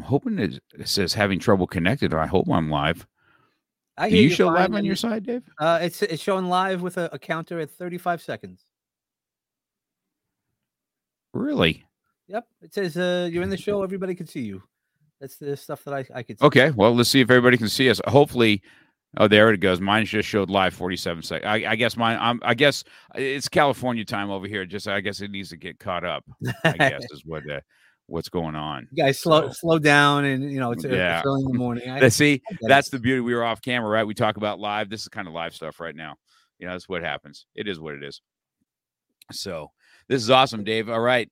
I'm hoping it, it says having trouble connected. I hope I'm live. I Do hear you show live on your side, Dave? Uh, it's it's showing live with a, a counter at 35 seconds. Really? Yep, it says uh, you're in the show. Everybody can see you. That's the stuff that I I could. See. Okay. Well, let's see if everybody can see us. Hopefully. Oh, there it goes. Mine just showed live 47 seconds. I, I guess mine. I'm, I guess it's California time over here. Just I guess it needs to get caught up. I guess is what uh, what's going on. You guys slow So- slow down, and you know it's, uh, Yeah. it's early in the morning. I, see. It. That's the beauty. We were off camera, right? We talk about live. This is kind of live stuff right now. You know, that's what happens. It is what it is. So this is awesome, Dave. All right.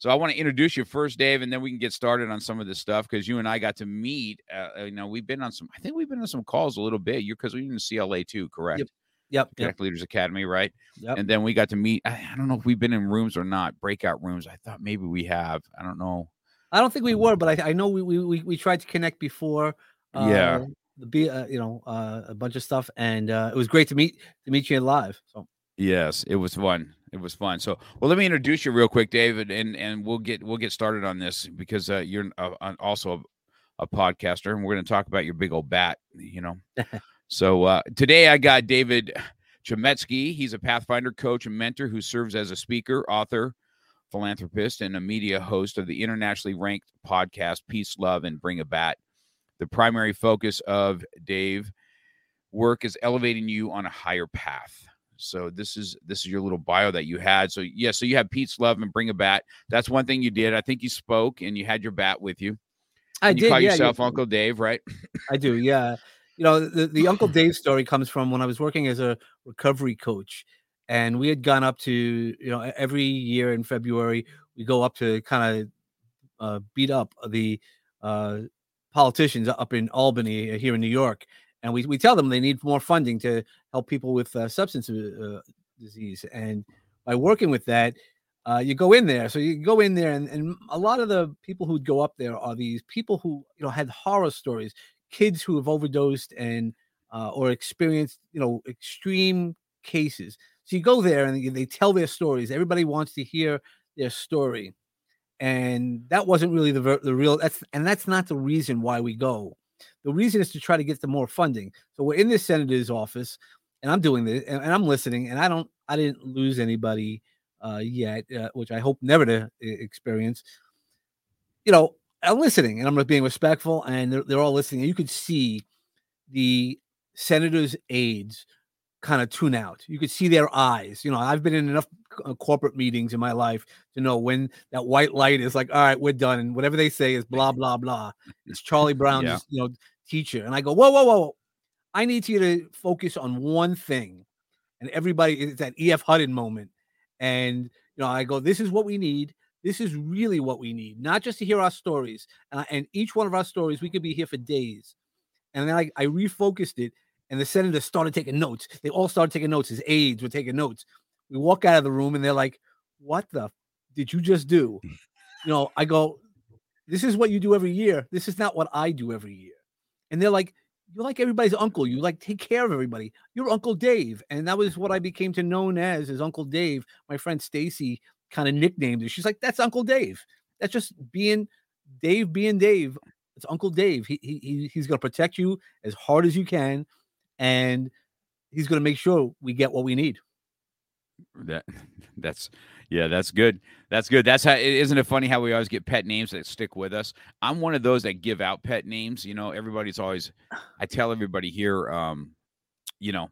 So I want to introduce you first, Dave, and then we can get started on some of this stuff because you and I got to meet. Uh, you know, we've been on some. I think we've been on some calls a little bit. You're because we're in CLA too, correct? Yep, yep. Connect Leaders Academy, right? Yep. And then we got to meet. I, I don't know if we've been in rooms or not, breakout rooms. I thought maybe we have. I don't know. I don't think we were, but I, I know we, we we we tried to connect before. Yeah. uh, The be uh, you know uh, a bunch of stuff, and uh, it was great to meet to meet you live. So Yes, it was fun. It was fun. So, well, let me introduce you real quick, David, and and we'll get we'll get started on this because uh, you're uh, also a, a podcaster, and we're going to talk about your big old bat. You know, so uh, today I got David Chemetsky. He's a Pathfinder coach and mentor who serves as a speaker, author, philanthropist, and a media host of the internationally ranked podcast Peace, Love, and Bring a Bat. The primary focus of Dave work is elevating you on a higher path. So this is this is your little bio that you had. So yeah, so you have Peace love and bring a bat. That's one thing you did. I think you spoke and you had your bat with you. I And you did. call yeah, yourself you- Uncle Dave, right? I do, yeah. You know, the, the Uncle Dave story comes from when I was working as a recovery coach. And we had gone up to, you know, every year in February, we go up to kind of uh, beat up the uh, politicians up in Albany uh, here in New York. And we, we tell them they need more funding to help people with uh, substance uh, disease. And by working with that, uh, you go in there. So you go in there, and, and a lot of the people who'd go up there are these people who, you know, had horror stories kids who have overdosed and uh, or experienced you know extreme cases. So you go there and they tell their stories. Everybody wants to hear their story. And that wasn't really the the real that's and that's not the reason why we go. The reason is to try to get them more funding. So we're in the senator's office and i'm doing this and, and i'm listening and i don't i didn't lose anybody uh yet uh, which i hope never to experience. You know I'm listening and I'm being respectful, and they're, they're all listening. And you could see the senators' aides kind of tune out. You could see their eyes. You know, I've been in enough uh, corporate meetings in my life to know when that white light is like, all right, we're done, and whatever they say is blah blah blah. It's Charlie Brown's, Yeah. you know, teacher, and I go, whoa, whoa, whoa, I need you to focus on one thing, and everybody it's that E.F. Hutton moment, and you know, I go, this is what we need. This is really what we need, not just to hear our stories. And, and each one of our stories, we could be here for days. And then I, I refocused it, and the senators started taking notes. They all started taking notes. His aides were taking notes. We walk out of the room, and they're like, "What the f- did you just do?" Mm. You know, I go, "This is what you do every year. This is not what I do every year." And they're like, "You're like everybody's uncle. You like take care of everybody. You're Uncle Dave." And that was what I became to known as as Uncle Dave. My friend Stacy kind of nicknamed it. She's like, "That's Uncle Dave. That's just being Dave, being Dave. It's Uncle Dave. He, he he- he's going to protect you as hard as you can, and he's going to make sure we get what we need." That that's Yeah, that's good. That's good. That's how. Isn't it funny how we always get pet names that stick with us? I'm one of those that give out pet names. You know, everybody's always. I tell everybody here, um, you know,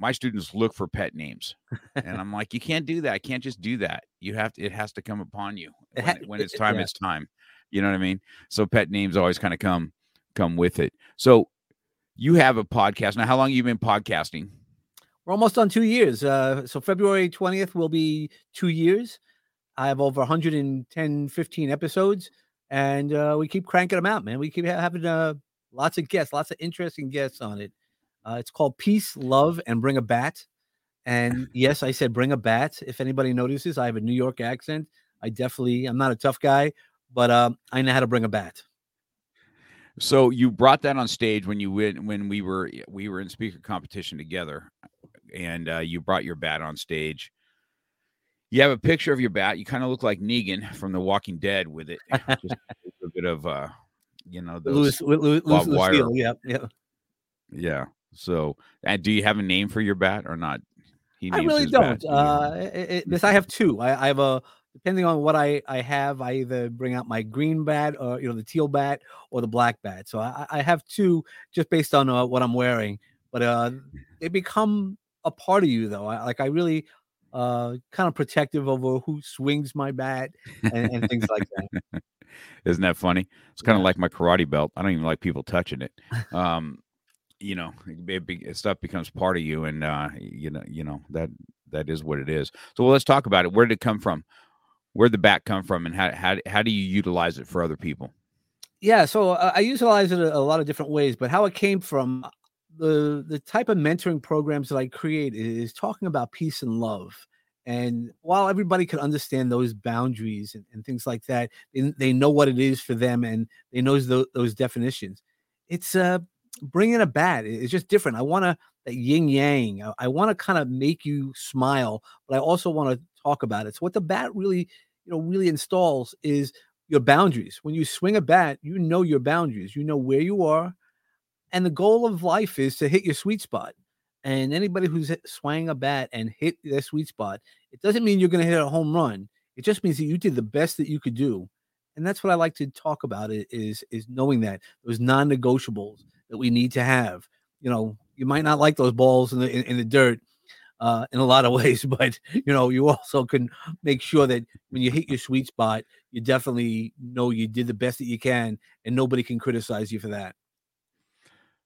my students look for pet names, and I'm like, you can't do that. I can't just do that. You have to. It has to come upon you when, when it's time. Yeah. It's time. You know what I mean? So pet names always kind of come come with it. So you have a podcast now. How long you been podcasting? We're almost on two years. Uh, so February 20th will be two years. I have over 110, 15 episodes, and uh, we keep cranking them out, man. We keep having uh, lots of guests, lots of interesting guests on it. Uh, it's called Peace, Love, and Bring a Bat. And yes, I said bring a bat. If anybody notices, I have a New York accent. I definitely, I'm not a tough guy, but um, I know how to bring a bat. So you brought that on stage when you went when we were we were in speaker competition together, and uh, you brought your bat on stage. You have a picture of your bat. You kind of look like Negan from The Walking Dead with it. Just a bit of uh, you know, those Louis, Louis, Louis, Louis yeah, yeah, yeah. So, and do you have a name for your bat or not? I really don't. Uh, it, it, this I have two. I, I have a depending on what I, I have, I either bring out my green bat or you know the teal bat or the black bat. So I, I have two just based on uh, what I'm wearing. But uh, they become a part of you though. I, like I really uh, kind of protective over who swings my bat and, and things like that. Isn't that funny? It's kind of yeah. like my karate belt. I don't even like people touching it. Um, you know, it, it, stuff becomes part of you, and uh, you know, you know that that is what it is. So well, let's talk about it. Where did it come from? where'd the bat come from and how, how, how do you utilize it for other people yeah so uh, i utilize it a, a, lot of different ways but how it came from uh, the the type of mentoring programs that i create is talking about peace and love and while everybody can understand those boundaries and, and things like that they, they, know what it is for them and they know those, those definitions it's uh bringing a bat it's just different i want to that yin yang uh, i, I want to kind of make you smile but i also want to talk about it. So what the bat really, you know, really installs is your boundaries. When you swing a bat, you know your boundaries. You know where you are, and the goal of life is to hit your sweet spot. And anybody who's swung a bat and hit their sweet spot, it doesn't mean you're going to hit a home run. It just means that you did the best that you could do. And that's what I like to talk about it is is knowing that those non-negotiables that we need to have. You know, you might not like those balls in the in, in the dirt, uh, in a lot of ways, but you know, you also can make sure that when you hit your sweet spot, you definitely know you did the best that you can, and nobody can criticize you for that.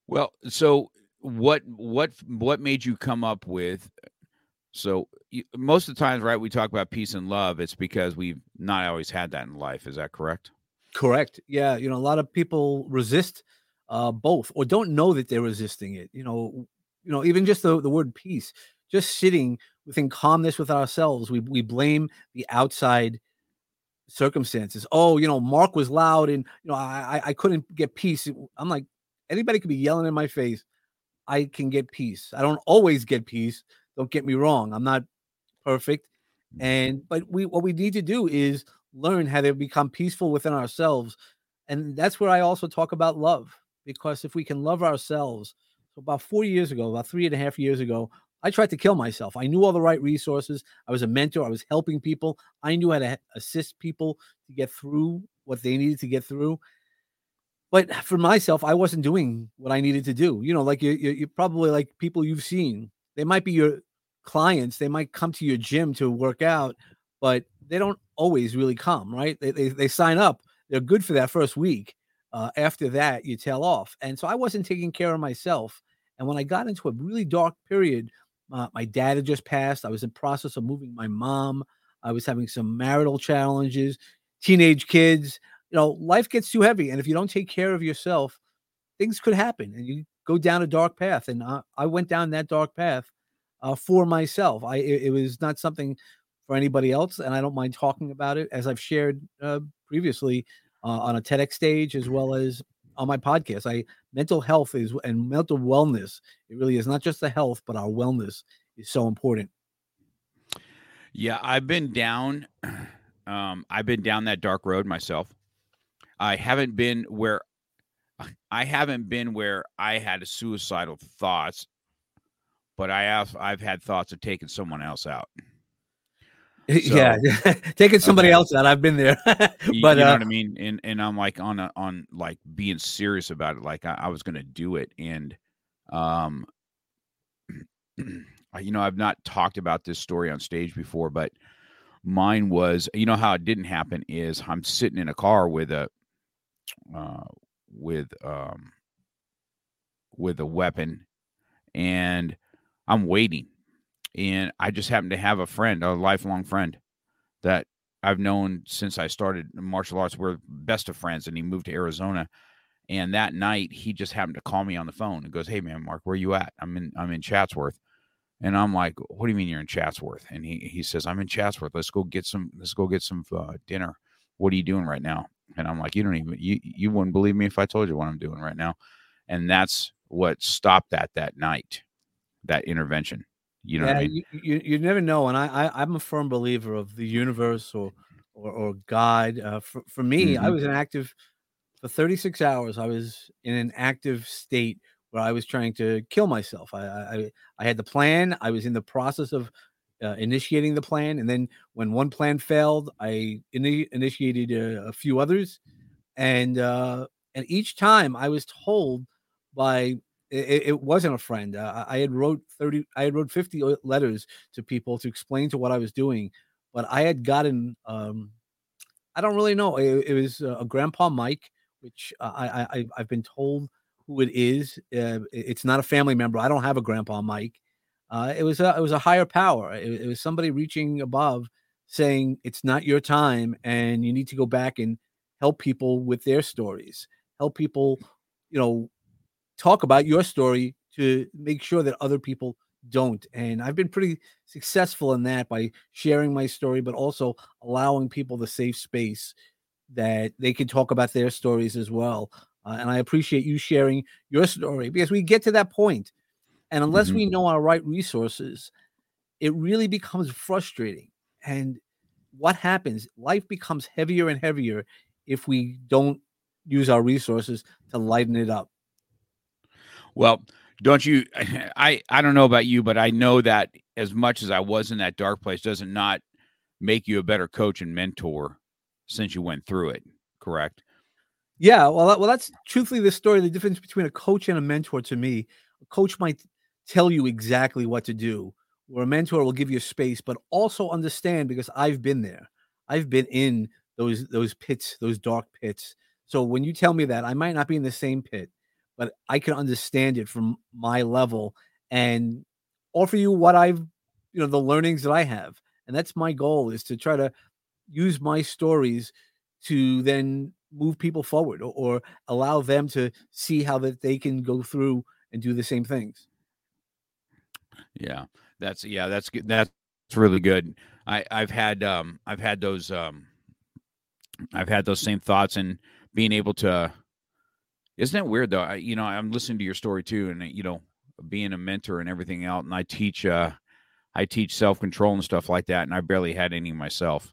Well, so what what what made you come up with? So you, most of the times, right, we talk about peace and love. It's because we've not always had that in life. Is that correct? Correct. Yeah, you know, a lot of people resist uh, both or don't know that they're resisting it. You know, you know, even just the, the word peace just sitting within calmness with ourselves. We we blame the outside circumstances. Oh, you know, Mark was loud and you know, I I couldn't get peace. I'm like, anybody could be yelling in my face. I can get peace. I don't always get peace. Don't get me wrong. I'm not perfect. And but we what we need to do is learn how to become peaceful within ourselves. And that's where I also talk about love. Because if we can love ourselves, so about four years ago, about three and a half years ago, I tried to kill myself. I knew all the right resources. I was a mentor. I was helping people. I knew how to assist people to get through what they needed to get through. But for myself, I wasn't doing what I needed to do. You know, like you, you, probably like people you've seen. They might be your clients. They might come to your gym to work out, but they don't always really come, right? They, they, they sign up. They're good for that first week. Uh, after that, you tail off. And so I wasn't taking care of myself. And when I got into a really dark period uh, my dad had just passed. I was in process of moving my mom. I was having some marital challenges, teenage kids. You know, life gets too heavy, and if you don't take care of yourself, things could happen, and you go down a dark path. And I, I went down that dark path uh, for myself. I it, it, was not something for anybody else, and I don't mind talking about it, as I've shared uh, previously uh, on a TEDx stage as well as on my podcast. I mental health is and mental wellness. It really is not just the health, but our wellness is so important. Yeah, I've been down. Um, I've been down that dark road myself. I haven't been where I haven't been where I had suicidal thoughts, but I have I've had thoughts of taking someone else out. yeah, taking somebody okay. else out. I've been there, You- but you know uh, what I mean? And and I'm like on a, on like being serious about it, like I, I was gonna do it. And um you know, I've not talked about this story on stage before, but mine was you know how it didn't happen is I'm sitting in a car with a uh with um with a weapon and I'm waiting. And I just happened to have a friend, a lifelong friend that I've known since I started martial arts. We're best of friends, and he moved to Arizona. And that night, he just happened to call me on the phone and goes, "Hey, man, Mark, where you at? I'm in I'm in Chatsworth." And I'm like, "What do you mean you're in Chatsworth?" And he he says, "I'm in Chatsworth. Let's go get some let's go get some uh, dinner. What are you doing right now?" And I'm like, "You don't even you you wouldn't believe me if I told you what I'm doing right now." And that's what stopped that that night, that intervention. You know yeah, I mean? you, you you never know, and I, I I'm a firm believer of the universe or or, or God. Uh, for for me, I Mhm. was an active for 36 hours. I was in an active state where I was trying to kill myself. I I, I- I had the plan. I was in the process of uh, initiating the plan, and then when one plan failed, I ini- initiated a, a few others, and uh, and each time I was told by it, it wasn't a friend. Uh, I had wrote 30, I had wrote 50 letters to people to explain to what I was doing, but I had gotten, um, I don't really know. It, it was uh, a grandpa Mike, which uh, I, I- I've been told who it is. Uh, it's not a family member. I don't have a grandpa Mike. Uh, it was a, it was a higher power. It, it was somebody reaching above saying it's not your time and you need to go back and help people with their stories help people you know talk about your story to make sure that other people don't and i've been pretty successful in that by sharing my story but also allowing people the safe space that they can talk about their stories as well Uh, and i appreciate you sharing your story because we get to that point and unless Mhm. we know our right resources it really becomes frustrating. And what happens? Life becomes heavier and heavier if we don't use our resources to lighten it up. Well, don't you? I I don't know about you, but I know that as much as I was in that dark place, doesn't not make you a better coach and mentor since you went through it. Correct? Yeah, well, that, well, that's truthfully the story. The difference between a coach and a mentor to me, a coach might tell you exactly what to do, or a mentor will give you space, but also understand because I've been there. I've been in those those pits, those dark pits. So when you tell me that, I might not be in the same pit, but I can understand it from my level and offer you what I've, you know, the learnings that I have. And that's my goal is to try to use my stories to then move people forward or, or allow them to see how that they can go through and do the same things. Yeah. That's yeah. That's good. That's really good. I I've had um I've had those um I've had those same thoughts and being able to. Isn't it weird though? I, you know, I'm listening to your story too, and you know, being a mentor and everything else, and I teach uh I teach self control and stuff like that, and I barely had any myself.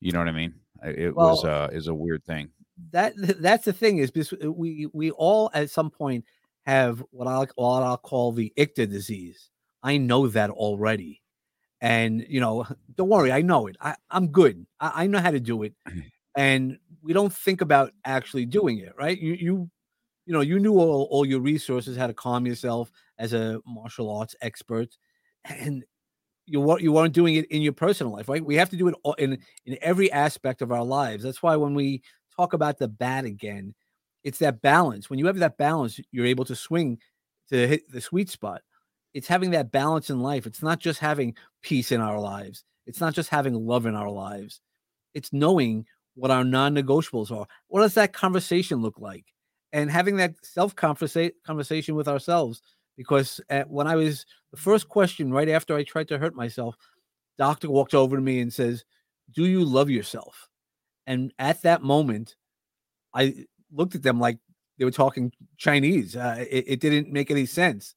You know what I mean? It was uh is a weird thing. That that's the thing is because we we all at some point have what I'll what I'll call the ICTA disease. I know that already. And you know, don't worry, I know it. I, I'm good. I, I know how to do it. And we don't think about actually doing it, right? You you you know, you knew all, all your resources, how to calm yourself as a martial arts expert, and you weren't you weren't doing it in your personal life, right? We have to do it in in every aspect of our lives. That's why when we talk about the bat again, it's that balance. When you have that balance, you're able to swing to hit the sweet spot. It's having that balance in life. It's not just having peace in our lives. It's not just having love in our lives. It's knowing what our non-negotiables are. What does that conversation look like? And having that self conversation with ourselves. Because at, when I was the first question right after I tried to hurt myself, doctor walked over to me and says, "Do you love yourself?" And at that moment, I looked at them like they were talking Chinese. Uh, it, it didn't make any sense.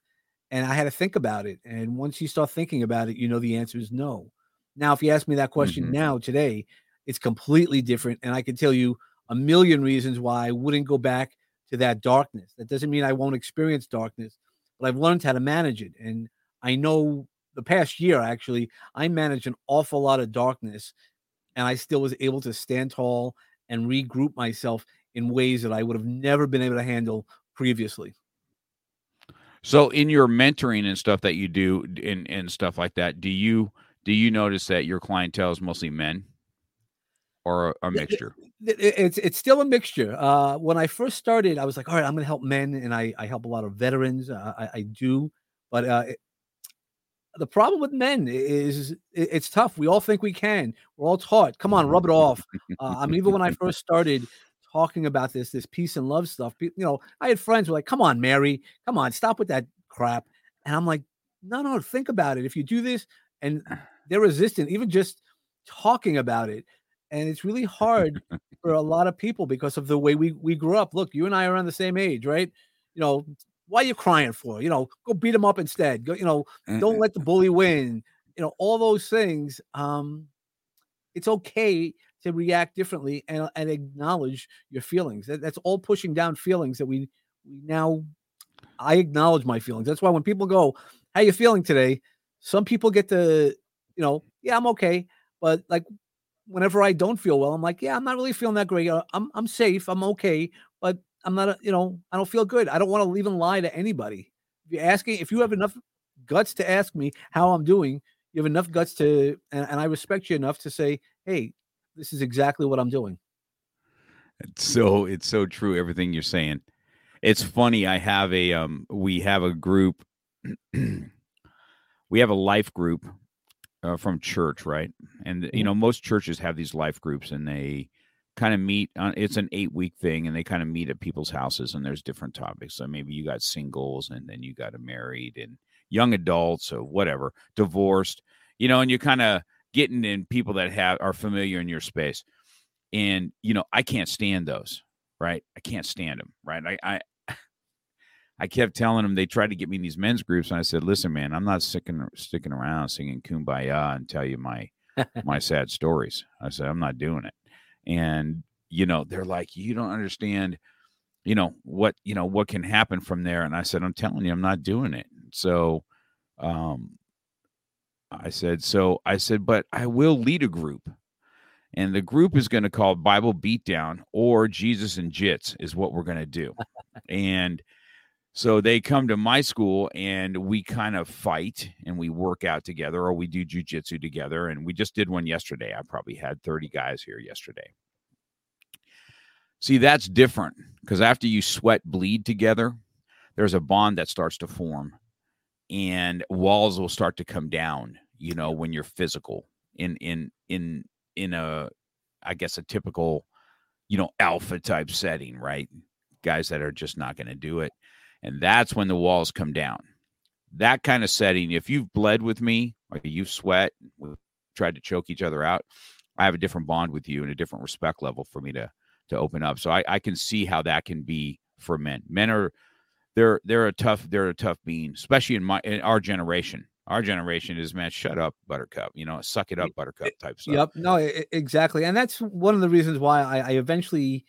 And I had to think about it. And once you start thinking about it, you know the answer is no. Now, if you ask me that question Mhm. now, today, it's completely different. And I can tell you a million reasons why I wouldn't go back to that darkness. That doesn't mean I won't experience darkness, but I've learned how to manage it. And I know the past year actually, I managed an awful lot of darkness, and I still was able to stand tall and regroup myself in ways that I would have never been able to handle previously. So in your mentoring and stuff that you do and and stuff like that, do you do you notice that your clientele is mostly men or a, a mixture? It's it's still a mixture. Uh, when I first started, I was like, all right, I'm going to help men, and I I help a lot of veterans. Uh, I, I do, but uh, it, the problem with men is it's tough. We all think we can. We're all taught. Come on, rub it off. Uh, I mean, even when I first started talking about this, this peace and love stuff, you know, I had friends who were like, "Come on, Mary, come on, stop with that crap." And I'm like, "No, no, think about it. If you do this, and they're resistant, even just talking about it, and it's really hard for a lot of people because of the way we we grew up. Look, you and I are on the same age, right? You know, why are you crying for? You know, go beat him up instead. Go, you know, don't let the bully win. You know, all those things. Um, it's okay to react differently and, and acknowledge your feelings. That, that's all pushing down feelings that we we now. I acknowledge my feelings. That's why when people go, "How you feeling today?" Some people get to, you know, yeah, I'm okay, but like whenever I don't feel well, I'm like, yeah, I'm not really feeling that great. Uh, I'm I'm safe. I'm okay, but I'm not, you know, I don't feel good. I don't want to even lie to anybody. If you're asking, if you have enough guts to ask me how I'm doing, you have enough guts to, and, and I respect you enough to say, hey, this is exactly what I'm doing. It's so it's so true. Everything you're saying. It's funny. I have a um. We have a group. we have a life group uh, from church, right? And you know, most churches have these life groups, and they kind of meet on it's an eight week thing and they kind of meet at people's houses and there's different topics. So maybe you got singles and then you got a married and young adults or whatever divorced you know and you're kind of getting in people that have are familiar in your space. And you know i can't stand those right? I can't stand them right? I i I kept telling them they tried to get me in these men's groups, and I said, "Listen, man, I'm not sticking sticking around singing kumbaya and tell you my my sad stories." I said, "I'm not doing it." and you know they're like you don't understand you know what you know what can happen from there and i said i'm telling you i'm not doing it so um i said so i said but i will lead a group and the group is going to call bible beatdown or jesus and jits is what we're going to do and so they come to my school and we kind of fight and we work out together or we do jujitsu together. And we just did one yesterday. I probably had 30 guys here yesterday. See, that's different because after you sweat bleed together, there's a bond that starts to form and walls will start to come down, you know, when you're physical in in in in a I guess a typical, you know, alpha type setting, right? Guys that are just not going to do it and that's when the walls come down. That kind of setting, if you've bled with me or you've sweat, we've tried to choke each other out, I have a different bond with you and a different respect level for me to to open up. So I, I can see how that can be for men. Men are they're they're a tough they're a tough being, especially in my in our generation. Our generation is man, shut up, Buttercup. You know, suck it up, Buttercup type stuff. Yep. No, exactly, and that's one of the reasons why I, I eventually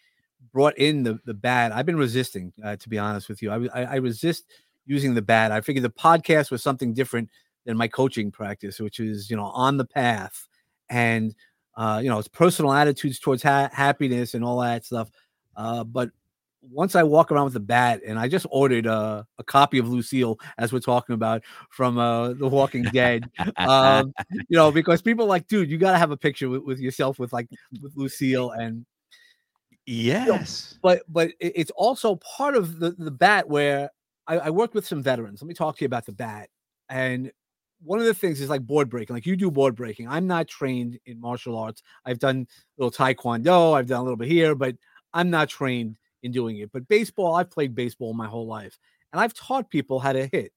brought in the the bat. I've been resisting, uh, to be honest with you. I, I, I resist using the bat. I figured the podcast was something different than my coaching practice, which is you know on the path and uh, you know it's personal attitudes towards ha- happiness and all that stuff. Uh, but once I walk around with the bat, and I just ordered a, a copy of Lucille, as we're talking about from uh, The Walking Dead, um, you know, because people like, dude, you got to have a picture with, with yourself with like with Lucille, and Yes. but but it's also part of the, the bat where I, I worked with some veterans. Let me talk to you about the bat. And one of the things is like board breaking. Like you do board breaking. I'm not trained in martial arts. I've done a little taekwondo. I've done a little bit here, but I'm not trained in doing it. But baseball, I've played baseball my whole life, and I've taught people how to hit.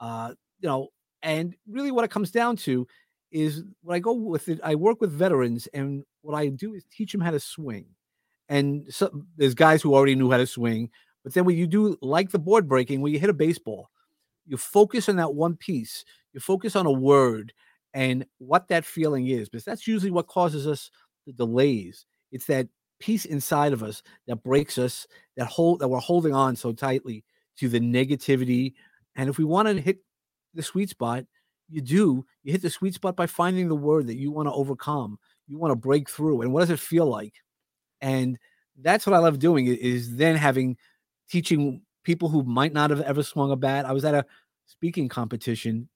Uh, you know, and really, what it comes down to is when I go with it, I work with veterans, and what I do is teach them how to swing and so there's guys who already knew how to swing. But then when you do like the board breaking, when you hit a baseball, you focus on that one piece. You focus on a word and what that feeling is, because that's usually what causes us the delays. It's that piece inside of us that breaks us, that hold that we're holding on so tightly to the negativity. And if we want to hit the sweet spot, you do, you hit the sweet spot by finding the word that you want to overcome, you want to break through. And what does it feel like? And that's what I love doing is then having teaching people who might not have ever swung a bat. I was at a speaking competition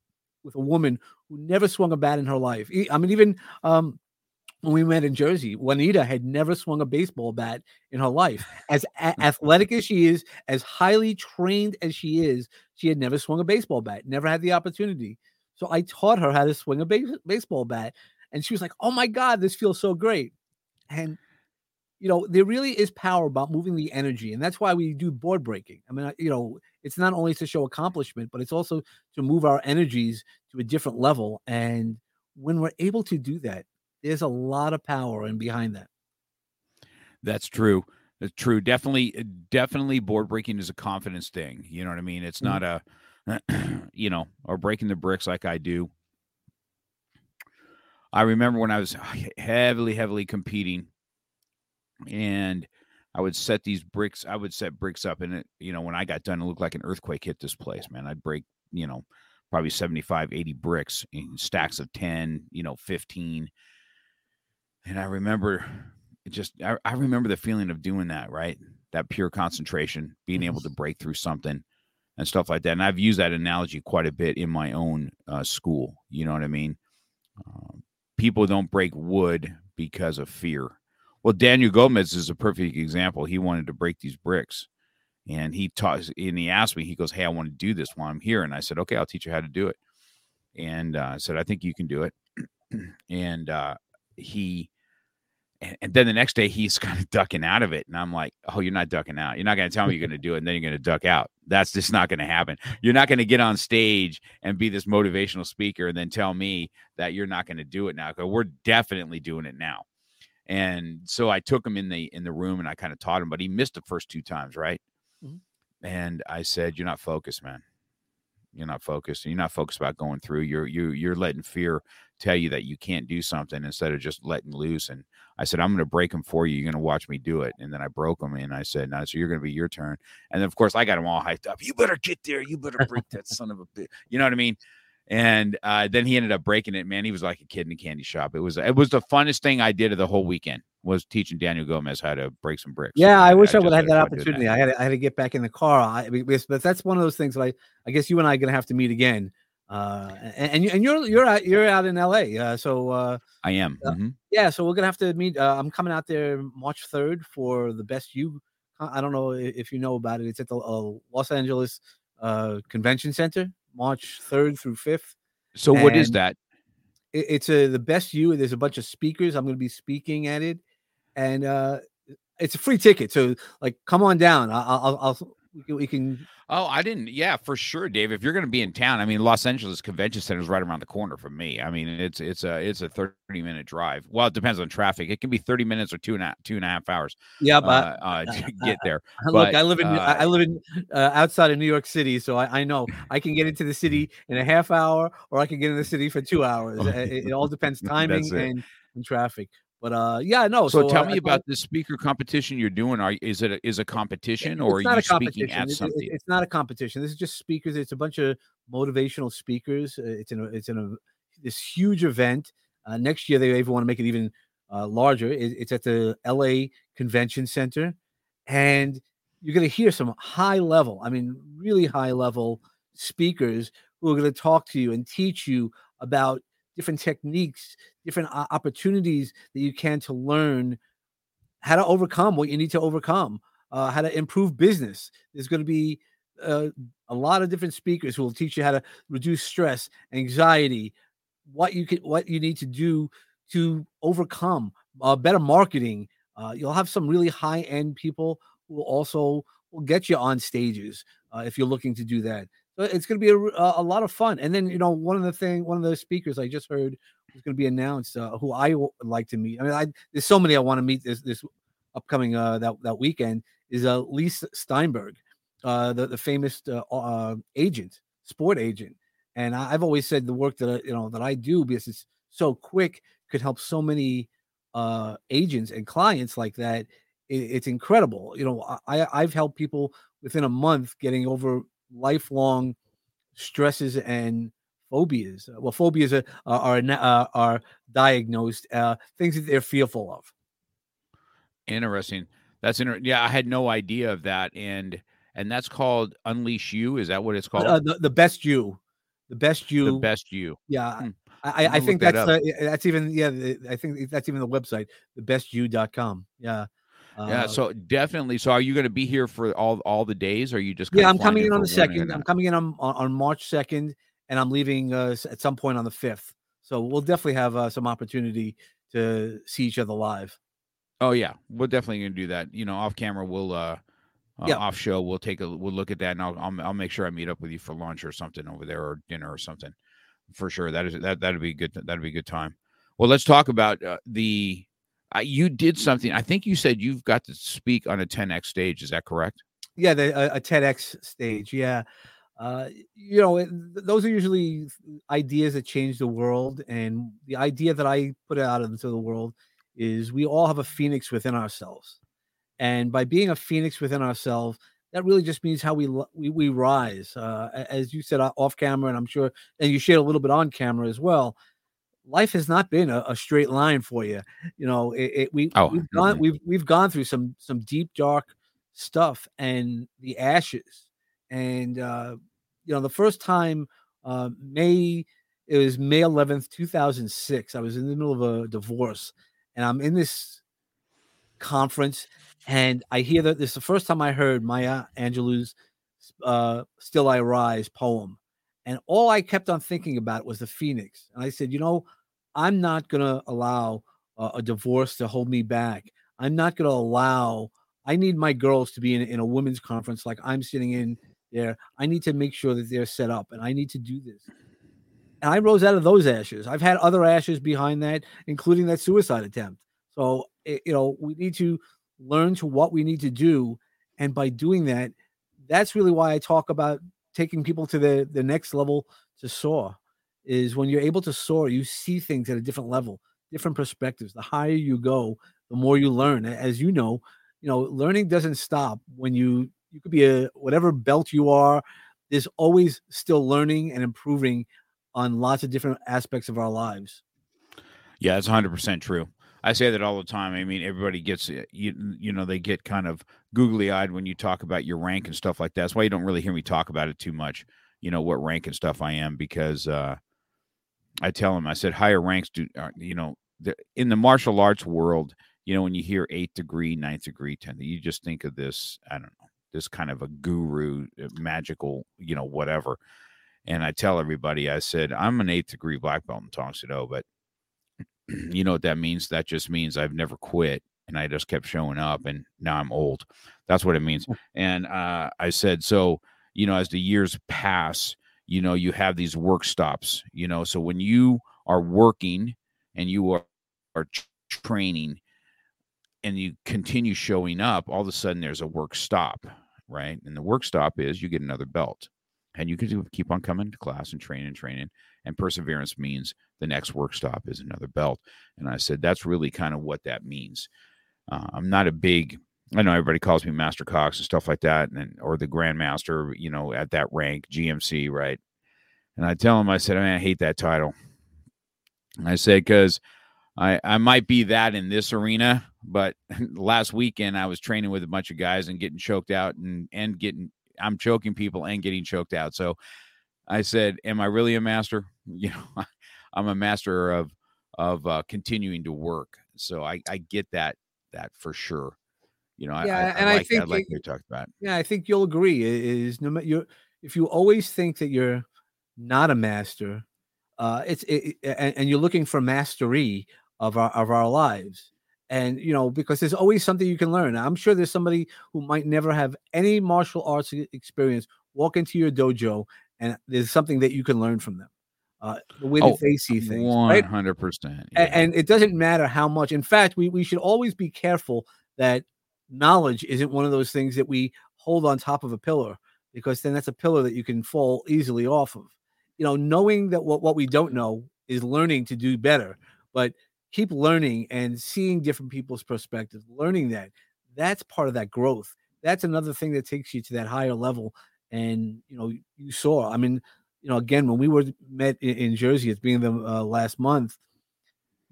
with a woman who never swung a bat in her life. I mean, even um, when we met in Jersey, Juanita had never swung a baseball bat in her life. As a- athletic as she is, as highly trained as she is, she had never swung a baseball bat, never had the opportunity. So I taught her how to swing a base- baseball bat. And she was like, oh my God, this feels so great. And, you know, there really is power about moving the energy. And that's why we do board breaking. I mean, you know, it's not only to show accomplishment, but it's also to move our energies to a different level. And when we're able to do that, there's a lot of power in behind that. That's true. That's true. Definitely, definitely board breaking is a confidence thing. You know what I mean? It's mm-hmm. not a you know, or breaking the bricks like I do. I remember when I was heavily, heavily competing, and I would set these bricks. I would set bricks up, and it, you know, when I got done, it looked like an earthquake hit this place, man. I'd break, you know, probably 75, 80 bricks in stacks of 10, you know, 15. And I remember just, I, I remember the feeling of doing that, right? That pure concentration, being able to break through something and stuff like that. And I've used that analogy quite a bit in my own uh, school. You know what I mean? Um, people don't break wood because of fear. Well, Daniel Gomez is a perfect example. He wanted to break these bricks, and he taught. And he asked me. He goes, "Hey, I want to do this while I'm here." And I said, "Okay, I'll teach you how to do it." And uh, I said, "I think you can do it." and uh, he and, and, then the next day he's kind of ducking out of it. And I'm like, oh, you're not ducking out. You're not going to tell me you're going to do it. And then you're going to duck out. That's just not going to happen. You're not going to get on stage and be this motivational speaker and then tell me that you're not going to do it now. We're definitely doing it now. And so I took him in the in the room and I kind of taught him, but he missed the first two times, right? Mm-hmm. And I said, You're not focused, man. You're not focused. You're not focused about going through. You're you you're letting fear tell you that you can't do something instead of just letting loose. And I said, I'm going to break him for you. You're going to watch me do it. And then I broke him And I said, no, so you're going to be your turn. And then, of course, I got him all hyped up. You better get there. You better break that son of a bitch. You know what I mean? And uh, then he ended up breaking it. Man, he was like a kid in a candy shop. It was it was the funnest thing I did of the whole weekend was teaching Daniel Gomez how to break some bricks. Yeah, I, I wish I, would have had that opportunity. That. I had to, I had to get back in the car. I, but that's one of those things. Like I guess you and I are gonna have to meet again uh, and and you're you're out you're out in LA. Uh, so uh, I am. Uh, mm-hmm. Yeah, so we're gonna have to meet. Uh, I'm coming out there March 3rd for the best you. I don't know if you know about it. It's at the uh, Los Angeles Convention Center, March 3rd through 5th. So and what is that? It, it's a the best you. There's a bunch of speakers. I'm going to be speaking at it, and uh, it's a free ticket. So like, come on down. I'll, I'll, I'll we can, we can Oh, I didn't. Yeah, for sure, Dave. If you're going to be in town, I mean, Los Angeles Convention Center is right around the corner from me. I mean, it's it's a it's a 30 minute drive. Well, it depends on traffic. It can be 30 minutes or two and a, two and a half hours. Yeah, but uh, uh, to get there. Look, I live in uh, I live in uh, outside of New York City, so I, I know I can get into the city in a half hour, or I can get in the city for two hours. it, it all depends timing and, and traffic. But uh, yeah, no. So, so tell uh, me about this speaker competition you're doing. Are is it a, is a competition or are you speaking at something? It, it's not a competition. This is just speakers. It's a bunch of motivational speakers. Uh, it's in a, it's in a this huge event. Uh, next year they even want to make it even uh, larger. It, it's at the LA Convention Center, and you're going to hear some high level. I mean, really high level speakers who are going to talk to you and teach you about different techniques, different opportunities that you can to learn how to overcome what you need to overcome, uh, how to improve business. There's going to be uh, a lot of different speakers who will teach you how to reduce stress, anxiety, what you can, what you need to do to overcome uh, better marketing. Uh, you'll have some really high end people who will also will get you on stages uh, if you're looking to do that it's going to be a, a lot of fun. And then, you know, one of the thing, one of the speakers I just heard was going to be announced, uh, who I would like to meet. I mean, I, there's so many I want to meet this this upcoming uh, that that weekend is uh, Leigh Steinberg, uh, the the famous uh, uh, agent, sport agent. And I, have always said the work that you know that I do because it's so quick could help so many uh, agents and clients like that. It, it's incredible. You know, I I've helped people within a month getting over lifelong stresses and phobias. Uh, well, phobias are are are, uh, are diagnosed uh, things that they're fearful of. Interesting. That's inter- yeah. I had no idea of that, and and that's called Unleash You. Is that what it's called? Uh, the, the best you, the best you, the best you. Yeah, hmm. I, I think that's that uh, that's even yeah. I think that's even the website, thebestyou.com. Yeah. Yeah, uh, so definitely. So, are you going to be here for all all the days? Or are you just yeah? I'm coming in on the second. I'm coming in on on March second, and I'm leaving uh, at some point on the fifth. So we'll definitely have uh, some opportunity to see each other live. Oh yeah, we're definitely going to do that. You know, off camera, we'll uh, uh yeah. off show, we'll take a we'll look at that, and I'll, I'll I'll make sure I meet up with you for lunch or something over there or dinner or something. For sure, that is that that'd be good. That'd be a good time. Well, let's talk about uh, the uh, you did something. I think you said you've got to speak on a TEDx stage. Is that correct? Yeah, the, a, a TEDx stage. Yeah. Uh, you know, it, those are usually ideas that change the world. And the idea that I put out into the world is we all have a phoenix within ourselves. And by being a phoenix within ourselves, that really just means how we we, we rise. Uh, as you said off camera, and I'm sure, and you shared a little bit on camera as well life has not been a, a straight line for you. You know, it, it we oh, we've gone we've we've gone through some some deep dark stuff and the ashes. And uh, you know, the first time uh, May it was May 11th, 2006. I was in the middle of a divorce, and I'm in this conference, and I hear that this is the first time I heard Maya Angelou's uh, "Still I Rise" poem and all I kept on thinking about was the Phoenix. And I said, you know, I'm not going to allow uh, a divorce to hold me back. I'm not going to allow, I need my girls to be in, in a women's conference like I'm sitting in there. I need to make sure that they're set up and I need to do this. And I rose out of those ashes. I've had other ashes behind that, including that suicide attempt. So, it, you know, we need to learn to what we need to do. And by doing that, that's really why I talk about taking people to the the next level to soar is when you're able to soar you see things at a different level different perspectives. The higher you go the more you learn. As you know you know learning doesn't stop when you you could be a whatever belt you are there's always still learning and improving on lots of different aspects of our lives. Yeah it's 100% true. I say that all the time. I mean, everybody gets eh, you you know they get kind of googly eyed when you talk about your rank and stuff like that. That's why you don't really hear me talk about it too much. You know what rank and stuff I am because uh, I tell them I said higher ranks do uh, you know in the martial arts world. You know when you hear eighth degree, ninth degree, tenth, you just think of this. I don't know this kind of a guru, uh, magical, you know whatever. And I tell everybody, I said I'm an eighth degree black belt in Tang Soo Do, but you know what that means? That just means I've never quit and I just kept showing up and now I'm old. That's what it means. And uh, I said, so, you know, as the years pass, you know, you have these work stops, you know, so when you are working and you are, are training and you continue showing up, all of a sudden there's a work stop, right? And the work stop is you get another belt and you can keep on coming to class and training and training and perseverance means the next work stop is another belt and i said that's really kind of what that means uh, i'm not a big i know everybody calls me master cox and stuff like that and or the grandmaster you know at that rank gmc right and i tell him i said I, I hate that title and i said because I, I might be that in this arena, but last weekend I was training with a bunch of guys and getting choked out and and getting I'm choking people and getting choked out. So I said, "Am I really a master? You know, I'm a master of of uh, continuing to work." So I I get that that for sure. You know, yeah, I, I, and I, like, I think I like you talked about. Yeah, I think you'll agree. Is no matter you if you always think that you're not a master, uh, it's it, and, and you're looking for mastery of our of our lives and you know because there's always something you can learn i'm sure there's somebody who might never have any martial arts experience walk into your dojo and there's something that you can learn from them. Uh, the way oh, that they see things, one hundred percent, and it doesn't matter how much. In fact, we we should always be careful that knowledge isn't one of those things that we hold on top of a pillar because then that's a pillar that you can fall easily off of. You know, knowing that what what we don't know is learning to do better, but keep learning and seeing different people's perspectives, learning that that's part of that growth. That's another thing that takes you to that higher level and you know you saw i mean you know, again, when we were met in, in Jersey, it's being the uh, last month,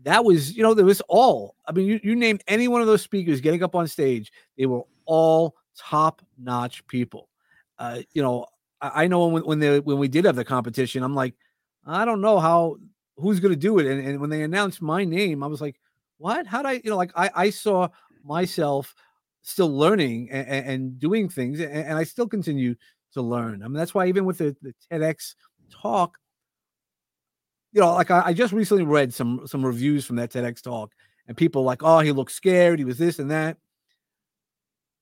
that was, you know, there was all. I mean, you, you name any one of those speakers getting up on stage, they were all top notch people. Uh, you know, I, I know when when they when we did have the competition, I'm like, I don't know how who's going to do it. And, and when they announced my name, I was like, what? How did I, you know, like I, I saw myself still learning and, and doing things, and, and, I still continue to learn. I mean, that's why even with the, the TEDx talk, you know, like I, I, just recently read some some reviews from that TEDx talk, and people like, oh, he looked scared, he was this and that.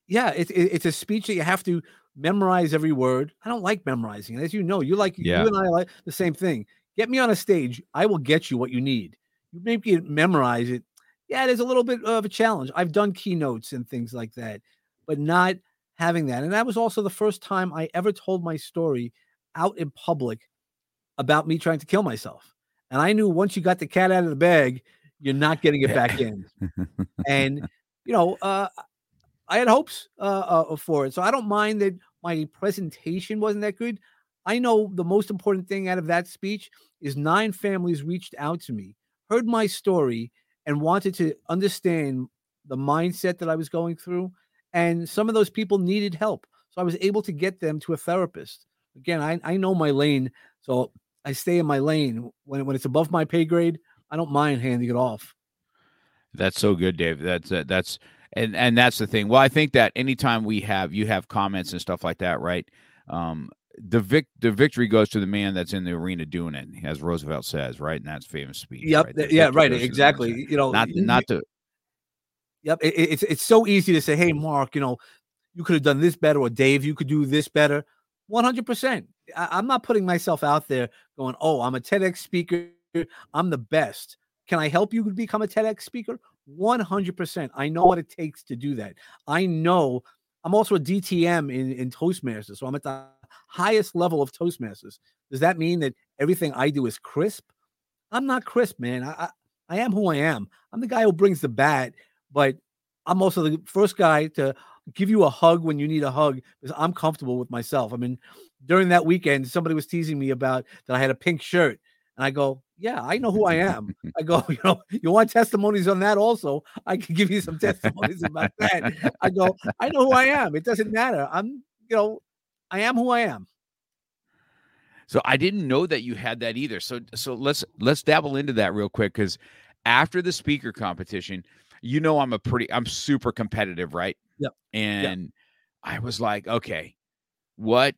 Yeah, it's it, it's a speech that you have to memorize every word. I don't like memorizing, as you know, you like yeah. you and I like the same thing. Get me on a stage, I will get you what you need. You maybe memorize it. Yeah, it is a little bit of a challenge. I've done keynotes and things like that, but not having that. And that was also the first time I ever told my story out in public about me trying to kill myself. And I knew once you got the cat out of the bag, you're not getting it back in. and you know, uh, I had hopes uh, uh, for it, so I don't mind that my presentation wasn't that good. I know the most important thing out of that speech is nine families reached out to me, heard my story, and wanted to understand the mindset that I was going through. And some of those people needed help. So I was able to get them to a therapist. Again, I, I know my lane. So I stay in my lane. When, when it's above my pay grade, I don't mind handing it off. That's so good, Dave. That's uh, that's and and that's the thing. Well, I think that anytime we have you have comments and stuff like that, right? Um, the vic the victory goes to the man that's in the arena doing it, as Roosevelt says, right? And that's famous speech. Yep. Right? Yeah. Right. Exactly. You know, not not to. Yep. It, it's it's so easy to say, hey, Mark, you know, you could have done this better, or Dave, you could do this better. One hundred percent. I'm not putting myself out there going, oh, I'm a TEDx speaker. I'm the best. Can I help you become a TEDx speaker? 100%. I know what it takes to do that. I know I'm also a DTM in, in Toastmasters. So I'm at the highest level of Toastmasters. Does that mean that everything I do is crisp? I'm not crisp, man. I, I, I am who I am. I'm the guy who brings the bat, but I'm also the first guy to give you a hug when you need a hug because I'm comfortable with myself. I mean, during that weekend, somebody was teasing me about that I had a pink shirt. And I go, yeah, I know who I am. I go, you know, you want testimonies on that also? I can give you some testimonies about that. I go, I know who I am. It doesn't matter. I'm, you know, I am who I am. So I didn't know that you had that either. So so let's let's dabble into that real quick because after the speaker competition, you know I'm a pretty I'm super competitive, right? Yep. And yep. I was like, okay, what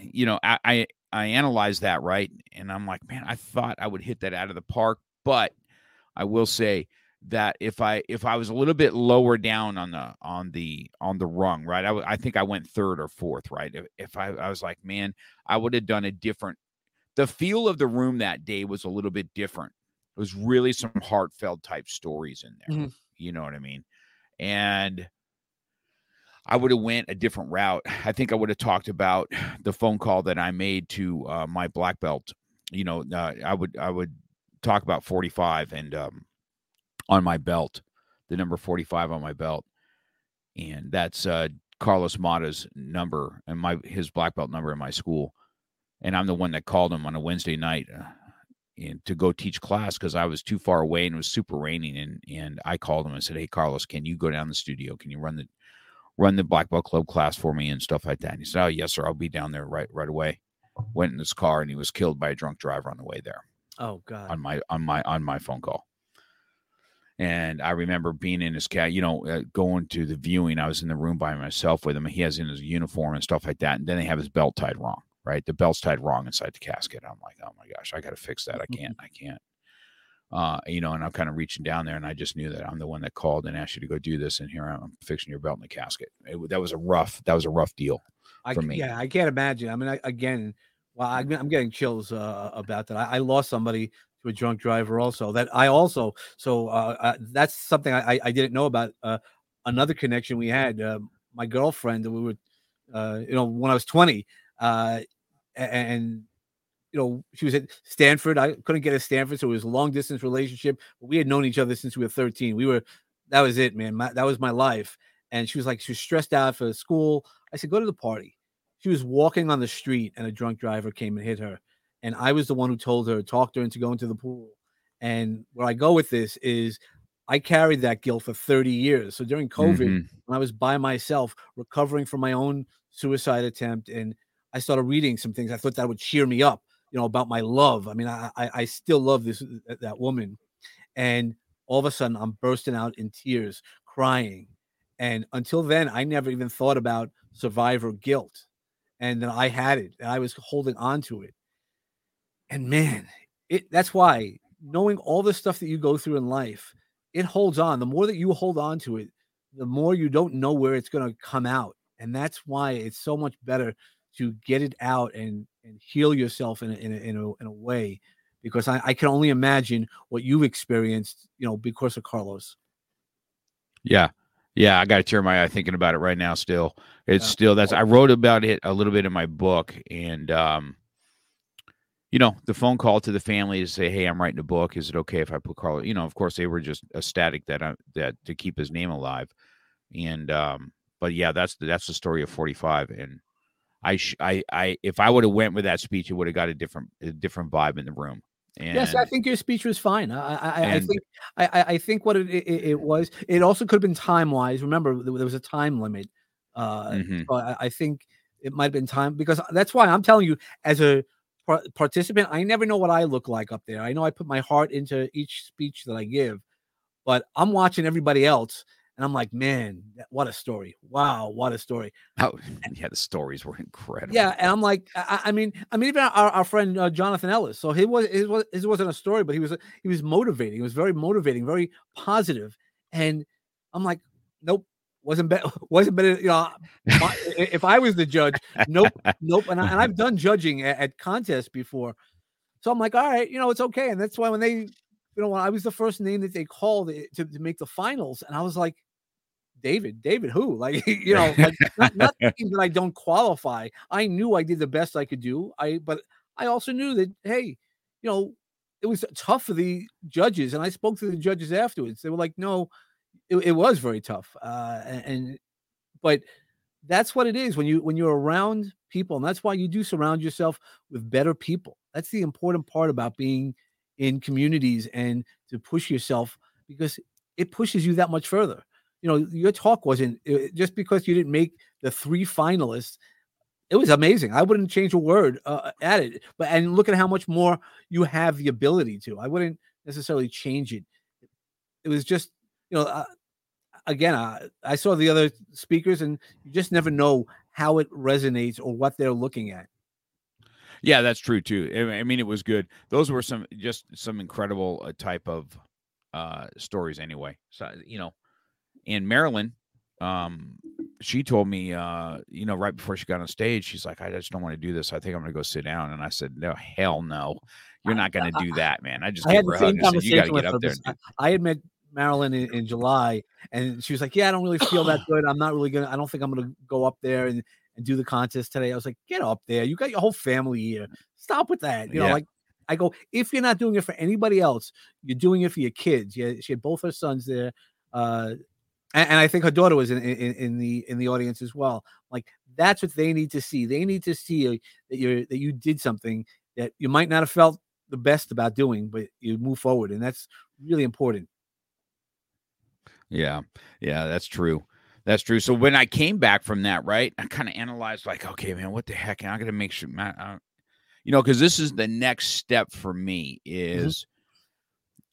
you know, I, I I analyzed that right, and I'm like, man, I thought I would hit that out of the park, but I will say that if I if I was a little bit lower down on the on the on the rung, right? I, I think I went third or fourth, right? If, if I, I was like, man, I would have done a different. The feel of the room that day was a little bit different. It was really some heartfelt type stories in there. Mm-hmm. You know what I mean? And I would have went a different route. I think I would have talked about the phone call that I made to uh, my black belt. You know, uh, I would I would talk about 45 and um, on my belt, the number 45 on my belt, and that's uh, Carlos Mata's number and my his black belt number in my school, and I'm the one that called him on a Wednesday night. And to go teach class because I was too far away and it was super raining and and I called him and said, "Hey Carlos, can you go down the studio? Can you run the run the Black Belt Club class for me and stuff like that. And he said, Oh, yes, sir, I'll be down there right right away. Went in his car and he was killed by a drunk driver on the way there. Oh God. On my on my on my phone call. And I remember being in his cat, you know, uh, going to the viewing. I was in the room by myself with him. He has in his uniform and stuff like that. And then they have his belt tied wrong, right? The belt's tied wrong inside the casket. I'm like, oh my gosh, I got to fix that. I can't, I can't uh, you know, and I'm kind of reaching down there, and I just knew that I'm the one that called and asked you to go do this, and here I'm fixing your belt in the casket. It, that was a rough, that was a rough deal for I, me. Yeah, I can't imagine. I mean, I, again, well, I, am getting chills uh, about that. I, I, lost somebody to a drunk driver, also. That I also, so uh, uh, that's something I, I didn't know about. Uh, another connection we had, uh, my girlfriend, we were, uh, you know, when I was 20, and you know, she was at Stanford. I couldn't get a Stanford, so it was a long distance relationship. We had known each other since we were 13. We were that was it, man. My, that was my life. And she was like, she was stressed out for school. I said, go to the party. She was walking on the street, and a drunk driver came and hit her. and I was the one who told her, talked her into going to the pool. And where I go with this is I carried that guilt for 30 years. So during COVID, Mhm. when I was by myself recovering from my own suicide attempt, and I started reading some things, I thought that would cheer me up, you know, about my love. I mean, I I, still love this uh, that, that woman, and all of a sudden I'm bursting out in tears, crying, and until then I never even thought about survivor guilt, and then I had it, and I was holding on to it, and man, it that's why knowing all the stuff that you go through in life it holds on. The more that you hold on to it, the more you don't know where it's going to come out. And that's why it's so much better to get it out and and heal yourself in a, in a, in a, in a way because I, I can only imagine what you've experienced, you know, because of Carlos. Yeah. Yeah, I got a tear in my eye thinking about it right now. Still, it's Yeah. still that's I wrote about it a little bit in my book, and um, you know, the phone call to the family to say, "Hey, I'm writing a book. Is it okay if I put Carlos?" You know, of course, they were just ecstatic that I that to keep his name alive, and um, but yeah, that's the, that's the story of 45, and I sh- I I if I would have went with that speech, it would have got a different a different vibe in the room. And yes, I think your speech was fine. I I, I, I think I, I think what it, it, it was. It also could have been time wise. Remember, there was a time limit. Uh, Mhm. so I, I think it might have been time because that's why I'm telling you, as a par- participant, I never know what I look like up there. I know I put my heart into each speech that I give, but I'm watching everybody else, and I'm like, man, what a story! Wow, what a story! oh, yeah, the stories were incredible. Yeah, and I'm like, I, I mean, I mean, even our, our friend uh, Jonathan Ellis. So he was, his was, his wasn't a story, but he was, he was motivating. He was very motivating, very positive. And I'm like, nope, wasn't better, wasn't better. You know, if I was the judge, nope, nope. And, I, and I've done judging at, at contests before, so I'm like, all right, you know, it's okay. And that's why when they, you know, when I was the first name that they called to, to make the finals, and I was like, David, David, who? Like, you know, like, not, not that I don't qualify. I knew I did the best I could do. I, but I also knew that, hey, you know, it was tough for the judges, and I spoke to the judges afterwards. They were like, no, it, it was very tough. Uh, and, and but that's what it is when you when you're around people, and that's why you do surround yourself with better people. That's the important part about being in communities and to push yourself because it pushes you that much further. You know, your talk wasn't uh, just because you didn't make the three finalists. It was amazing. I wouldn't change a word uh, at it. But and look at how much more you have the ability to. I wouldn't necessarily change it. It was just, you know, uh, again, I, I saw the other speakers, and you just never know how it resonates or what they're looking at. Yeah, that's true too. I I mean, it was good. Those were some just some incredible uh, type of uh stories anyway. So, you know, and Marilyn, um, she told me, uh, you know, right before she got on stage, she's like, I just don't want to do this. I think I'm gonna go sit down. And I said, No, hell no, you're not gonna do that, man. I just I gave had her a hug and said, You gotta get up there. And I, had met Marilyn in, in July, and she was like, "Yeah, I don't really feel that good. I'm not really gonna. I don't think I'm gonna go up there and, and do the contest today." I was like, "Get up there. You got your whole family here. Stop with that." You know, Yeah. like I go, if you're not doing it for anybody else, you're doing it for your kids. Yeah, she had both her sons there, uh, and, and I think her daughter was in, in in the in the audience as well. Like that's what they need to see. They need to see that you that you did something that you might not have felt the best about doing, but you move forward, and that's really important. Yeah, yeah, that's true. That's true. So when I came back from that, right, I kind of analyzed like, okay, man, what the heck? I got to make sure, I, you know, because this is the next step for me. Mm-hmm. Is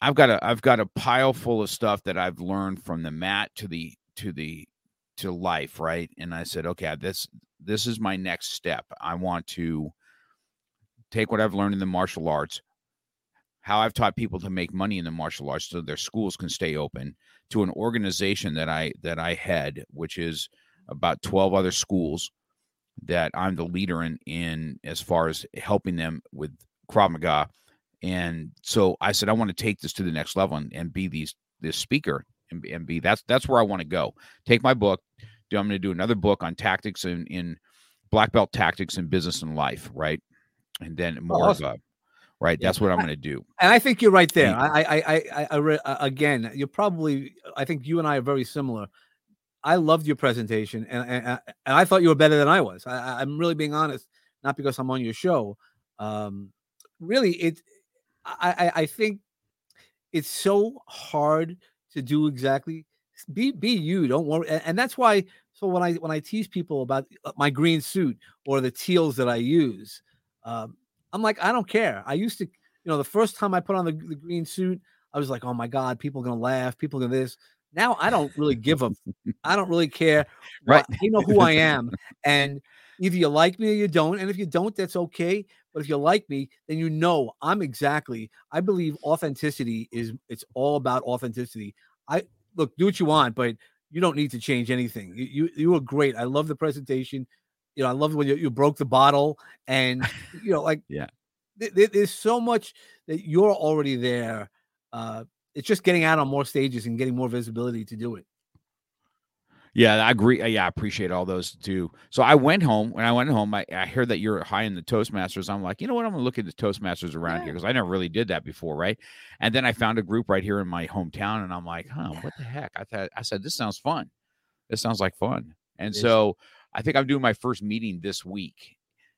I've got a I've got a pile full of stuff that I've learned from the mat to the to the to life, right? And I said, okay, this this is my next step. I want to take what I've learned in the martial arts, how I've taught people to make money in the martial arts so their schools can stay open to an organization that I that I head, which is about 12 other schools that I'm the leader in in as far as helping them with Krav Maga. And so I said I want to take this to the next level and, and be these this speaker and, be- and be that's that's where I want to go. Take my book. Do I'm going to do another book on tactics in in black belt tactics in business and life, right? And then more awesome. of a right. That's what I'm going to do. And I think you're right there. I, I, I, I, I re- again, you're probably. I think you and I are very similar. I loved your presentation, and and, and I thought you were better than I was. I, I- I'm really being honest, not because I'm on your show. Um, really, it. I, I I think it's so hard to do exactly. Be be you. Don't worry, and, and that's why. So when I when I tease people about uh, my green suit or the teals that I use, um, I'm like, I don't care. I used to, you know, the first time I put on the, the green suit, I was like, oh my god, people are gonna laugh. People are gonna this. Now I don't really give them i don't really care. Right. You know who I am, and either you like me or you don't. And if you don't, that's okay. But if you like me, then you know I'm exactly. I believe authenticity is. It's all about authenticity. I look, do what you want, but you don't need to change anything. You you, you were great. I love the presentation. You know, I love when you, you broke the bottle, and you know, like Yeah. th- th- there's so much that you're already there. Uh, it's just getting out on more stages and getting more visibility to do it. Yeah, I agree. Uh, Yeah, I appreciate all those too. So I went home. When I went home, I, I heard that you're high in the Toastmasters. I'm like, you know what? I'm gonna look at the Toastmasters around here because I never really did that before, right? And then I found a group right here in my hometown, and I'm like, huh, what the heck? I thought I said this sounds fun. This sounds like fun. And so I think I'm doing my first meeting this week.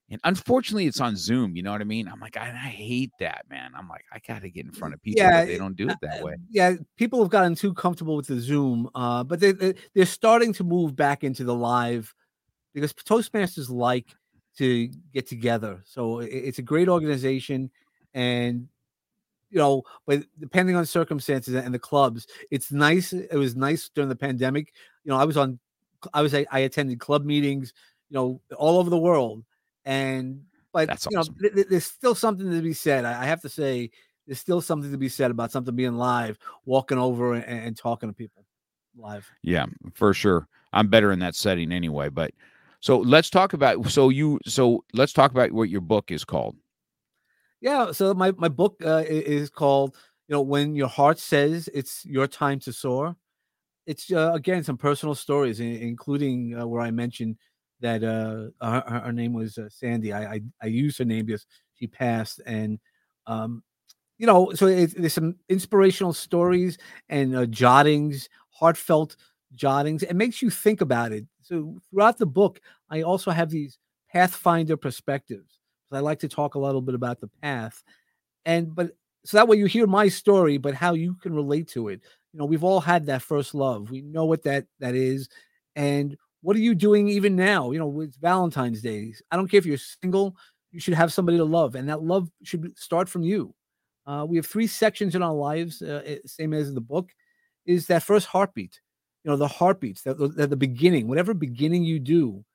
And unfortunately, it's on Zoom. You know what I mean? I'm like, I, I hate that, man. I'm like, I got to get in front of people, Yeah, they don't do it that way. Yeah, people have gotten too comfortable with the Zoom, uh, but they, they they're starting to move back into the live because Toastmasters like to get together. So i- it's a great organization, and you know, but depending on circumstances and the clubs, it's nice. It was nice during the pandemic. You know, I was on, I was I, I attended club meetings, you know, all over the world, and but That's you know, th- th- there's still something to be said. I, I have to say, there's still something to be said about something being live, walking over and, and talking to people live. Yeah, for sure. I'm better in that setting anyway. But so let's talk about so you so let's talk about what your book is called. Yeah. So my my book uh, is called, you know, when your heart says it's your time to soar. It's uh, again some personal stories, including uh, where I mentioned that uh, her, her name was uh, Sandy. I, I I used her name because she passed, and um, you know, so it's, there's some inspirational stories and uh, jottings, heartfelt jottings. It makes you think about it. So throughout the book, I also have these pathfinder perspectives. I like to talk a little bit about the path, and but so that way you hear my story, but how you can relate to it. You know, we've all had that first love. We know what that that is, and what are you doing even now? You know, it's Valentine's Day. I don't care if you're single. You should have somebody to love, and that love should start from you. Uh, we have three sections in our lives, uh, eh, same as in the book, is that first heartbeat. You know, the heartbeats, that at the beginning, whatever beginning you do,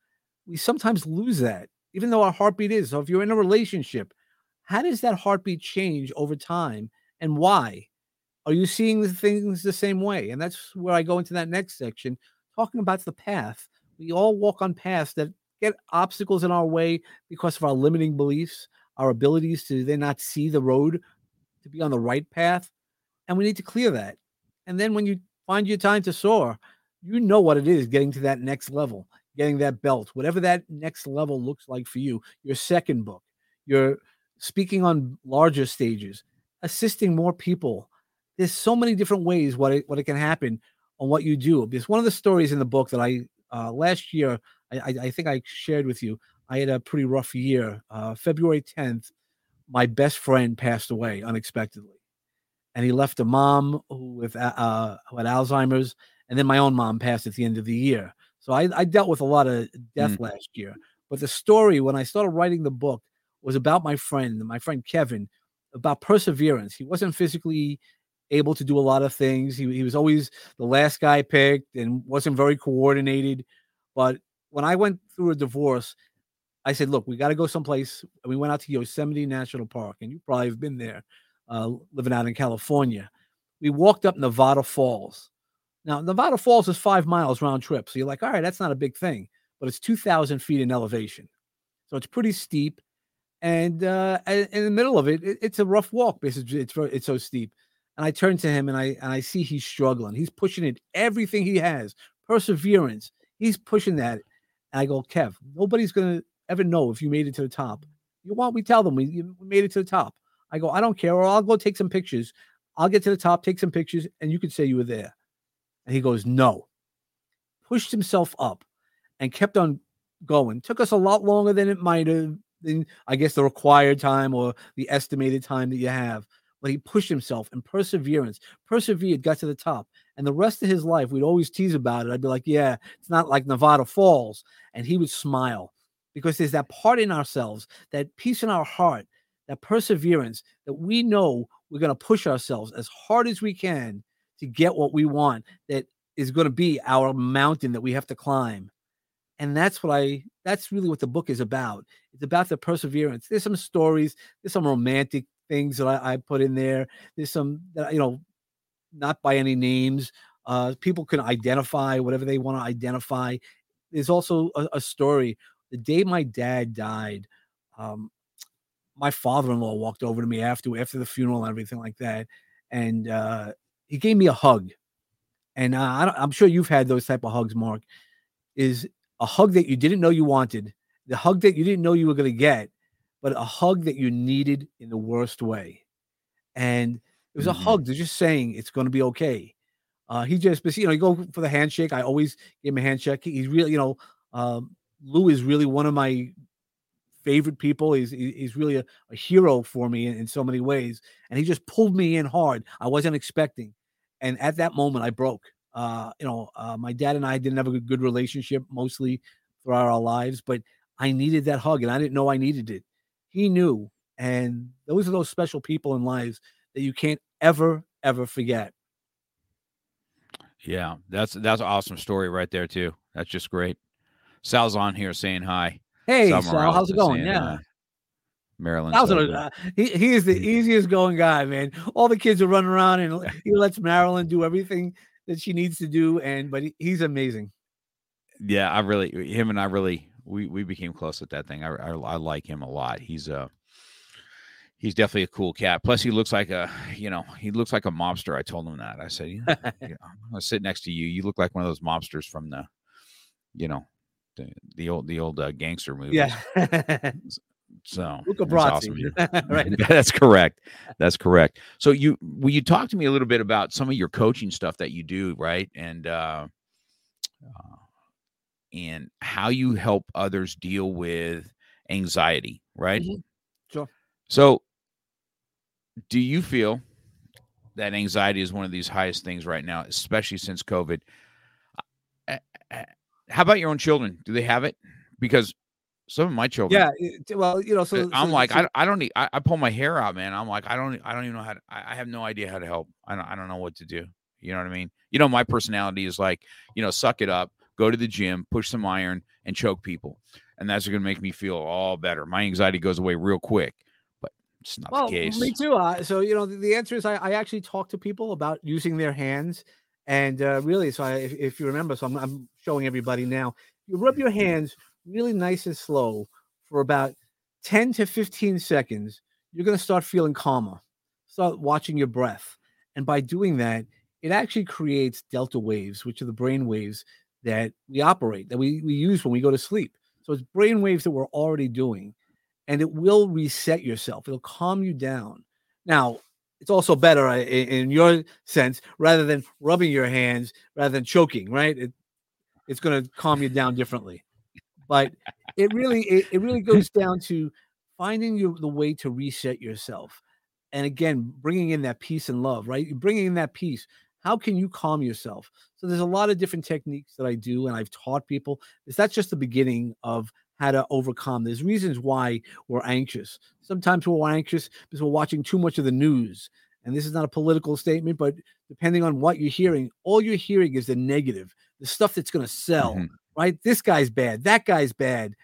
we sometimes lose that, even though our heartbeat is. So if you're in a relationship, how does that heartbeat change over time and why? Are you seeing the things the same way? And that's where I go into that next section, talking about the path. We all walk on paths that get obstacles in our way because of our limiting beliefs, our abilities to then not see the road to be on the right path. And we need to clear that. And then when you find your time to soar, you know what it is getting to that next level, getting that belt, whatever that next level looks like for you, your second book, you're speaking on larger stages, assisting more people. There's so many different ways what it, what it can happen on what you do. Because one of the stories in the book that I uh, last year I, I, think I shared with you, I had a pretty rough year. Uh, February 10th, my best friend passed away unexpectedly, and he left a mom who with uh, who had Alzheimer's, and then my own mom passed at the end of the year. So I, I dealt with a lot of death last year. But the story when I started writing the book was about my friend, my friend Kevin, about perseverance. He wasn't physically able to do a lot of things. He, he was always the last guy picked and wasn't very coordinated. But when I went through a divorce, I said, look, we got to go someplace. And we went out to Yosemite National Park, and you probably have been there, uh, living out in California. We walked up Nevada Falls. Now, Nevada Falls is five miles round trip. So you're like, all right, that's not a big thing, but it's 2,000 feet in elevation. So it's pretty steep. And uh, in the middle of it, it- it's a rough walk because it's, it's so steep. And I turn to him and I and I see he's struggling. He's pushing it everything he has, perseverance. He's pushing that. And I go, Kev, nobody's gonna ever know if you made it to the top. You want? We tell them we, you made it to the top. I go, I don't care, or I'll go take some pictures. I'll get to the top, take some pictures, and you can say you were there. And he goes, No. Pushed himself up and kept on going. Took us a lot longer than it might have than I guess the required time or the estimated time that you have. But he pushed himself and perseverance, persevered, got to the top. And the rest of his life, we'd always tease about it. I'd be like, yeah, it's not like Nevada Falls. And he would smile because there's that part in ourselves, that peace in our heart, that perseverance that we know we're going to push ourselves as hard as we can to get what we want that is going to be our mountain that we have to climb and that's what i that's really what the book is about it's about the perseverance there's some stories there's some romantic things that i, I put in there. There's some that you know not by any names uh people can identify whatever they want to identify. There's also a, a, story. The day my dad died um my father-in-law walked over to me after after the funeral and everything like that and uh he gave me a hug. And uh, I am sure you've had those type of hugs mark is a hug that you didn't know you wanted, the hug that you didn't know you were going to get, but a hug that you needed in the worst way. And it was mm-hmm. a hug. They're just saying it's going to be okay. Uh, he just, you know, you go for the handshake. I always give him a handshake. He's really, you know, um, Lou is really one of my favorite people. He's he's really a, a hero for me in, in, so many ways. And he just pulled me in hard. I wasn't expecting. And at that moment, I broke. Uh, you know, uh, my dad and I didn't have a good relationship mostly throughout our lives, but I needed that hug and I didn't know I needed it. He knew. And those are those special people in lives that you can't ever, ever forget. Yeah, that's that's an awesome story right there too. That's just great. Sal's on here saying hi. Hey, Sal, Sal how's it going? Yeah. Uh, Marilyn. Uh, he, he is the easiest going guy, man. All the kids are running around and he lets Marilyn do everything that she needs to do. And but he, he's amazing. Yeah, I really him and I really we we became close with that thing. I, I, I like him a lot. He's a uh, he's definitely a cool cat. Plus, he looks like a you know he looks like a mobster. I told him that. I said, you know, I'm gonna sit next to you. You look like one of those mobsters from the you know the, the old the old uh, gangster movies. Yeah. So Luca Brasi. Awesome. right. That's correct. That's correct. So you will you talk to me a little bit about some of your coaching stuff that you do, right? And uh, uh and how you help others deal with anxiety, right? Mm-hmm. Sure. So do you feel that anxiety is one of these highest things right now, especially since COVID? How about your own children? Do they have it? Because some of my children. Yeah, well, you know, so I'm so, like, so, I, I don't need. I, I, pull my hair out, man. I'm like, I don't, I don't even know how to. I, I have no idea how to help. I don't, I don't know what to do. You know what I mean? You know, my personality is like, you know, suck it up, go to the gym, push some iron, and choke people, and that's going to make me feel all better. My anxiety goes away real quick, but it's not well, the case. Me too. Uh, so you know, the, the, answer is I, I actually talk to people about using their hands, and uh, really, so I, if, if you remember, so I'm, I'm showing everybody now. You rub your hands really nice and slow for about 10 to 15 seconds, you're going to start feeling calmer, start watching your breath. And by doing that, it actually creates delta waves, which are the brain waves that we operate, that we, we use when we go to sleep. So it's brain waves that we're already doing, and it will reset yourself. It'll calm you down. Now, it's also better uh, in, in your sense rather than rubbing your hands, rather than choking, right? It, it's going to calm you down differently. But it really it, it really goes down to finding your, the way to reset yourself and again bringing in that peace and love right bringing in that peace how can you calm yourself? So there's a lot of different techniques that i do and i've taught people. Is that's just the beginning of how to overcome. There's reasons why we're anxious. Sometimes we're anxious because we're watching too much of the news. And this is not a political statement but depending on what you're hearing all you're hearing is the negative the stuff that's going to sell mm-hmm. right? This guy's bad that guy's bad.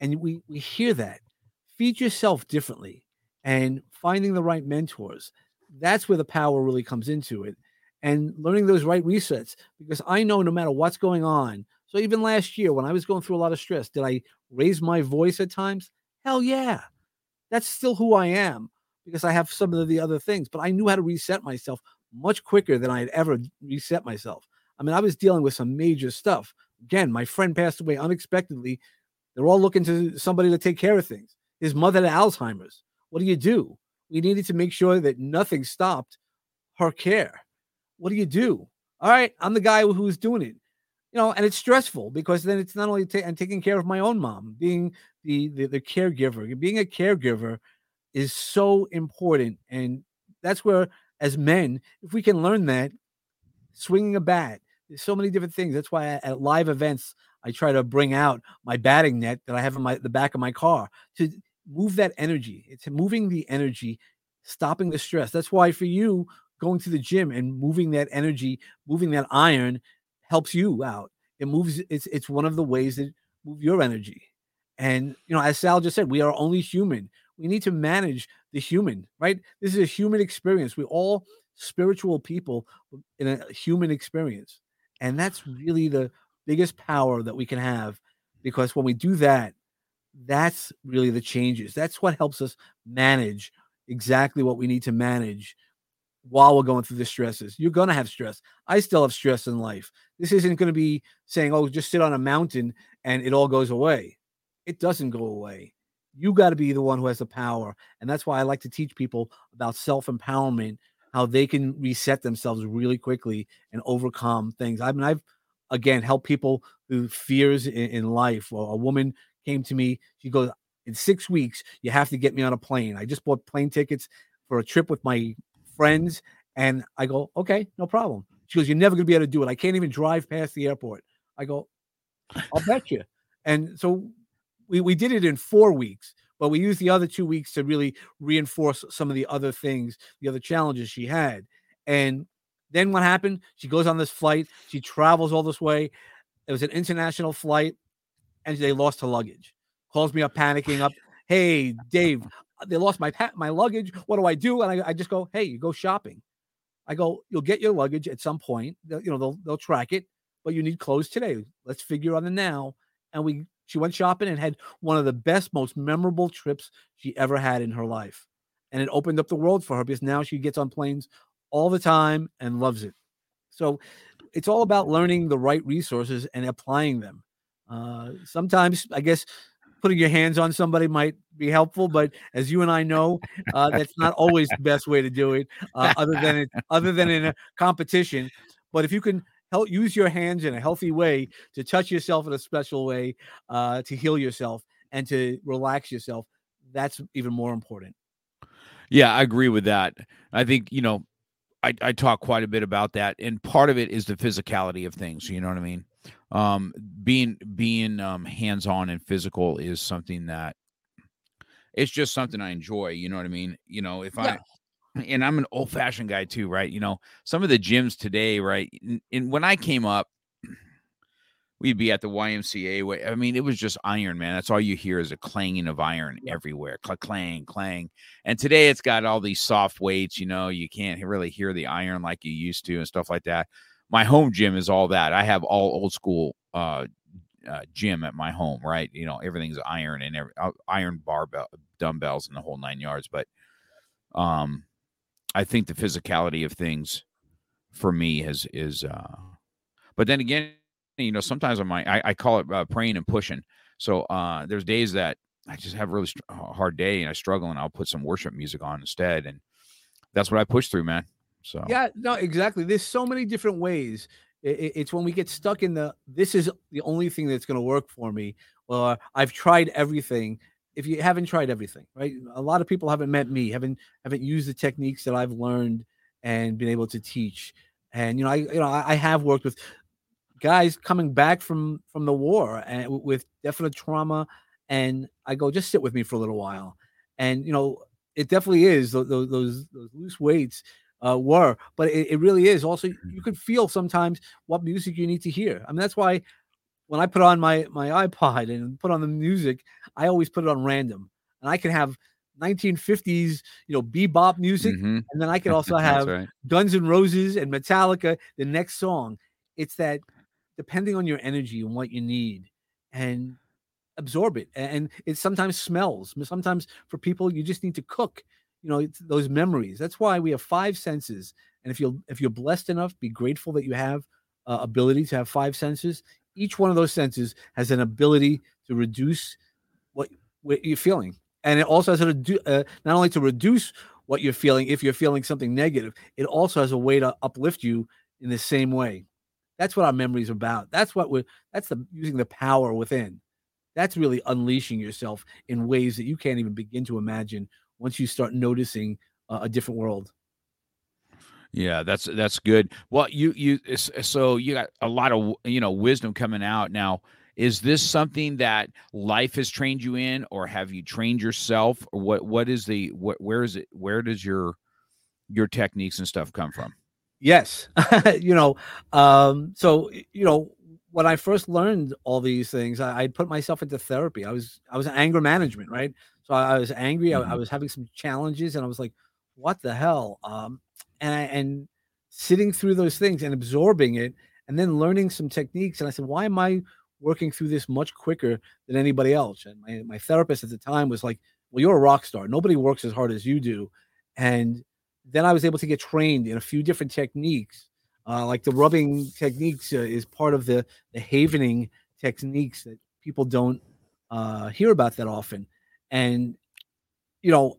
And we we hear that. Feed yourself differently and finding the right mentors that's where the power really comes into it and learning those right resets because i know no matter what's going on so even last year when i was going through a lot of stress did i raise my voice at times hell yeah that's still who i am because i have some of the other things but i knew how to reset myself much quicker than i had ever reset myself i mean i was dealing with some major stuff again my friend passed away unexpectedly they're all looking to somebody to take care of things. His mother had Alzheimer's. What do you do? We needed to make sure that nothing stopped her care. What do you do? All right, I'm the guy who's doing it. you know, and it's stressful because then it's not only and taking care of my own mom, being the, the the caregiver, being a caregiver is so important, and that's where as men, if we can learn that, swinging a bat, there's so many different things. That's why at live events I try to bring out my batting net that I have in my the back of my car to move that energy. It's moving the energy, stopping the stress. That's why for you going to the gym and moving that energy, moving that iron helps you out. It moves it's it's one of the ways that move your energy. And you know, as Sal just said, we are only human. We need to manage the human, right? This is a human experience. We're all spiritual people in a human experience. And that's really the biggest power that we can have because when we do that, that's really the changes. That's what helps us manage exactly what we need to manage while we're going through the stresses. You're going to have stress. I still have stress in life. This isn't going to be saying, oh, just sit on a mountain and it all goes away. It doesn't go away. You got to be the one who has the power. And that's why I like to teach people about self empowerment, how they can reset themselves really quickly and overcome things. I mean, I've again helped people who fears in, in life. Well, a woman came to me. She goes, in six weeks, you have to get me on a plane. I just bought plane tickets for a trip with my friends. And I go, okay, no problem. She goes, you're never going to be able to do it. I can't even drive past the airport. I go, I'll bet you. And so we, we did it in four weeks, but we used the other two weeks to really reinforce some of the other things, the other challenges she had. And then what happened? She goes on this flight. She travels all this way. It was an international flight, and they lost her luggage. Calls me up, panicking up. Hey, Dave, they lost my pa- my luggage. What do I do? And I, I just go, hey, you go shopping. I go, you'll get your luggage at some point. They'll, you know, they'll they'll track it, but you need clothes today. Let's figure on the now. And we she went shopping and had one of the best, most memorable trips she ever had in her life. And it opened up the world for her because now she gets on planes all the time and loves it. So it's all about learning the right resources and applying them. Uh, sometimes, I guess, putting your hands on somebody might be helpful, but as you and I know, uh, that's not always the best way to do it. Uh, other than it, other than in a competition, but if you can help use your hands in a healthy way to touch yourself in a special way, uh, to heal yourself and to relax yourself, that's even more important. Yeah, I agree with that. I think you know, I, I talk quite a bit about that, and part of it is the physicality of things. You know what I mean? Um, being being um, hands on and physical is something that it's just something I enjoy. You know what I mean? You know, if yeah. I and I'm an old fashioned guy too, right? You know, some of the gyms today, right? And, and when I came up, we'd be at the YMCA. I mean, it was just iron, man. That's all you hear is a clanging of iron everywhere, clang, clang, clang. And today it's got all these soft weights. You know, you can't really hear the iron like you used to and stuff like that my home gym is all that. I have all old school uh, uh, gym at my home, right? You know, everything's iron and every, uh, iron barbell, dumbbells, and the whole nine yards. But um, I think the physicality of things for me is is. Uh, but then again, you know, sometimes I'm I, I call it uh, praying and pushing. So uh, there's days that I just have a really hard day and I struggle, and I'll put some worship music on instead, and that's what I push through, man. So yeah, no, exactly. There's so many different ways. it's when we get stuck in the this is the only thing that's going to work for me, or I've tried everything. If you haven't tried everything, right? A lot of people haven't met me, haven't haven't used the techniques that I've learned and been able to teach. And you know, I you know I have worked with guys coming back from from the war eh, and with definite trauma, and I go just sit with me for a little while, and you know it definitely is those those, those loose weights uh, were. But it, it, really is. Also, you mm-hmm. could feel sometimes what music you need to hear. I mean, that's why when I put on my my iPod and put on the music, I always put it on random, and I can have 1950s, you know, bebop music, mm-hmm. and then I can also have right. Guns and Roses and Metallica. The next song, it's that depending on your energy and what you need, and absorb it. And it sometimes smells. Sometimes for people, you just need to cook you know those memories that's why we have five senses and if you're if you're blessed enough be grateful that you have uh, ability to have five senses each one of those senses has an ability to reduce what, what you're feeling and it also has a uh, not only to reduce what you're feeling if you're feeling something negative it also has a way to uplift you in the same way That's what our memory is about. That's what we're that's the using the power within. That's really unleashing yourself in ways that you can't even begin to imagine once you start noticing uh, a different world. Yeah, that's that's good. Well, you you so you got a lot of you know wisdom coming out now. Is this something that life has trained you in, or have you trained yourself, or what? What is the what? Where is it? Where does your your techniques and stuff come from? Yes, you know, um, so you know when I first learned all these things, I, I put myself into therapy. I was I was anger management, right? So I, I was angry. Mm-hmm. I, I, mm-hmm. was having some challenges, and I was like, "What the hell?" Um, and I, and sitting through those things and absorbing it, and then learning some techniques. And I said, "Why am I working through this much quicker than anybody else. And my, my therapist at the time was like, Well, you're a rock star. Nobody works as hard as you do. And then I was able to get trained in a few different techniques. Uh, like the rubbing techniques uh, is part of the, the havening techniques that people don't uh, hear about that often. And, you know,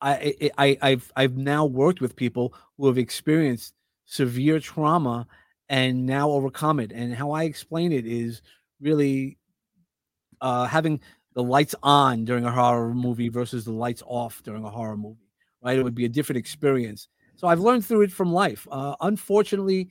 I, I, I've, I've now worked with people who have experienced severe trauma and now overcome it. And how I explain it is really uh, having the lights on during a horror movie versus the lights off during a horror movie, right? It would be a different experience. So I've learned through it from life. Uh, unfortunately,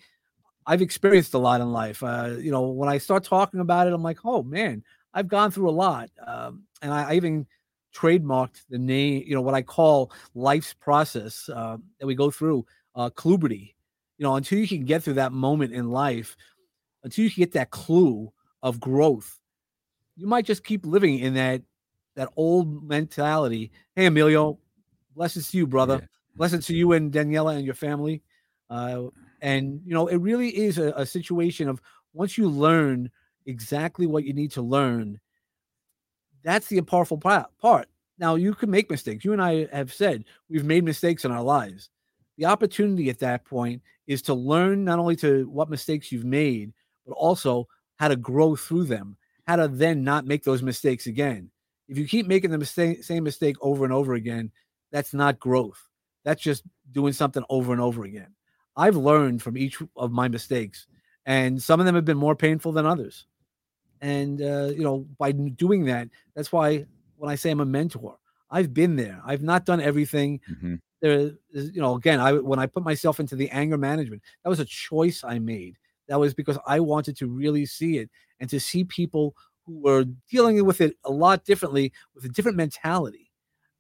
I've experienced a lot in life. Uh, you know, when I start talking about it, I'm like, oh man, I've gone through a lot. Um, and I, I, even trademarked the name, you know, what I call life's process uh, that we go through, uh, Cluberty. You know, until you can get through that moment in life, until you can get that clue of growth, you might just keep living in that that old mentality. Hey, Emilio, blessings to you, brother. Yeah. Blessings to you and Daniela and your family. Uh, and you know, it really is a, a situation of once you learn exactly what you need to learn, that's the powerful part. Now, you can make mistakes. You and I have said we've made mistakes in our lives. The opportunity at that point is to learn not only to what mistakes you've made, but also how to grow through them, how to then not make those mistakes again. If you keep making the mistake, same mistake over and over again, that's not growth. That's just doing something over and over again. I've learned from each of my mistakes, and some of them have been more painful than others. And uh, you know, by doing that, that's why when I say I'm a mentor, I've been there. I've not done everything. Mm-hmm. There, is, you know, again, I when I put myself into the anger management, that was a choice I made. That was because I wanted to really see it and to see people who were dealing with it a lot differently with a different mentality.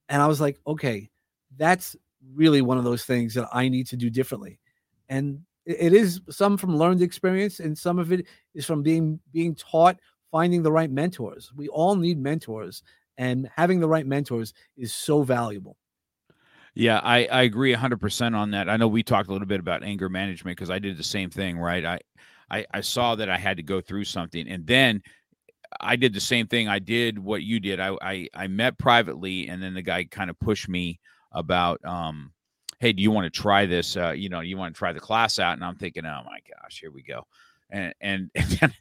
And I was like, okay, that's really one of those things that I need to do differently. And it is some from learned experience and some of it is from being being taught finding the right mentors. We all need mentors and having the right mentors is so valuable. Yeah, I, I agree 100% on that. I know we talked a little bit about anger management because I did the same thing, right? I, I, I saw that I had to go through something. And then I did the same thing. I did what you did. I, I, I met privately, and then the guy kind of pushed me about, um, hey, do you want to try this? Uh, you know, you want to try the class out? And I'm thinking, oh my gosh, here we go. And, and, and then,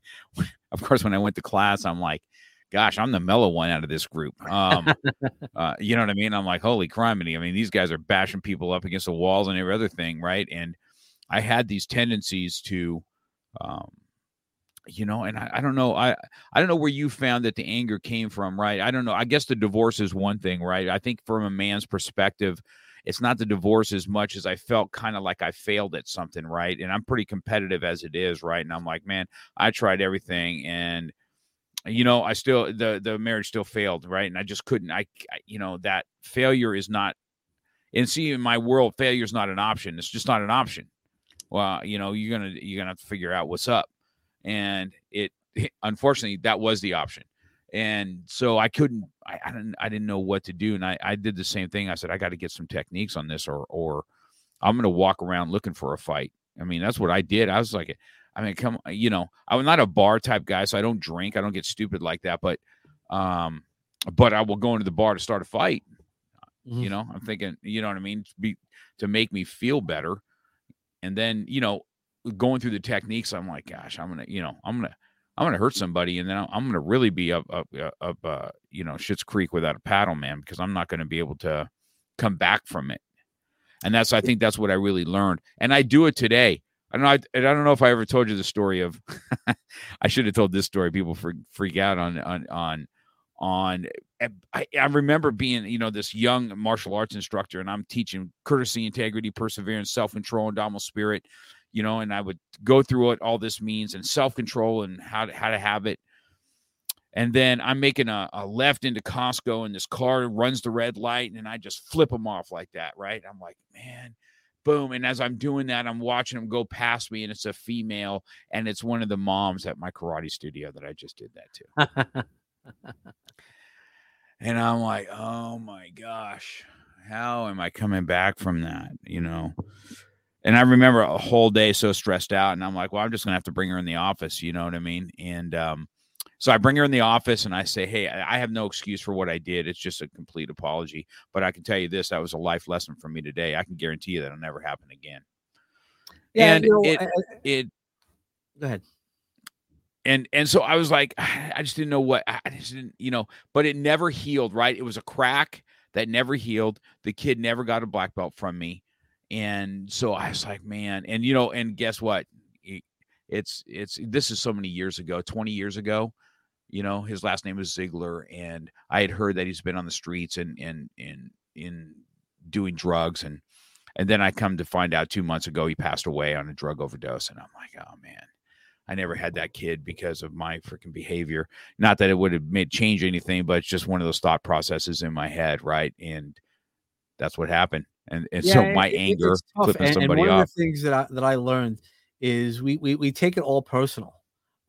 of course, when I went to class, I'm like, gosh, I'm the mellow one out of this group. Um, uh, you know what I mean? I'm like, holy criminy. I mean, these guys are bashing people up against the walls and every other thing, right? And I had these tendencies to, um, you know, and I, I don't know, I I don't know where you found that the anger came from, right? I don't know. I guess the divorce is one thing, right? I think from a man's perspective, it's not the divorce as much as I felt kind of like I failed at something, right? And I'm pretty competitive as it is, right? And I'm like, man, I tried everything and you know i still the the marriage still failed right and i just couldn't I, I you know that failure is not and see in my world failure is not an option it's just not an option well you know you're gonna you're gonna have to figure out what's up and it unfortunately that was the option and so i couldn't i, I didn't i didn't know what to do and i i did the same thing i said i got to get some techniques on this or or i'm gonna walk around looking for a fight i mean that's what i did i was like I mean, come, you know, I'm not a bar type guy, so I don't drink. I don't get stupid like that. But, um, but I will go into the bar to start a fight. Mm-hmm. You know, I'm thinking, you know what I mean, to be to make me feel better. And then, you know, going through the techniques, I'm like, gosh, I'm gonna, you know, I'm gonna, I'm gonna hurt somebody, and then I'm gonna really be up, up, uh, up, uh, you know, Shit's Creek without a paddle, man, because I'm not gonna be able to come back from it. And that's, I think, that's what I really learned, and I do it today I don't know. I, I don't know if I ever told you the story of. I should have told this story. People freak, freak out on on on on. Eh, I, I remember being you know this young martial arts instructor, and I'm teaching courtesy, integrity, perseverance, self control, and dominant spirit. You know, and I would go through what all this means and self control and how to, how to have it. And then I'm making a, a left into Costco, and this car runs the red light, and I just flip them off like that. Right? I'm like, man boom. And as I'm doing that, I'm watching them go past me, and it's a female, and it's one of the moms at my karate studio that I just did that to. and I'm like, oh my gosh, how am I coming back from that? You know? And I remember a whole day so stressed out, and I'm like, well, I'm just gonna have to bring her in the office, you know what I mean? And um, so I bring her in the office and I say, Hey, I have no excuse for what I did. It's just a complete apology. But I can tell you this that was a life lesson for me today. I can guarantee you that'll never happen again. Yeah, and you know, it, I, it, go ahead. And and so I was like, I just didn't know what I just didn't, you know, but it never healed, right? It was a crack that never healed. The kid never got a black belt from me. And so I was like, man, and you know, and guess what? It's it's this is so many years ago, 20 years ago you know, his last name is Ziegler, and I had heard that he's been on the streets and and in in doing drugs, and and then I come to find out two months ago he passed away on a drug overdose, and I'm like, oh man, I never had that kid because of my freaking behavior. Not that it would have made change anything, but it's just one of those thought processes in my head, right? And that's what happened. And and yeah, so my it, anger flipping and, somebody and one off. Of the things that I, that I learned is we, we we take it all personal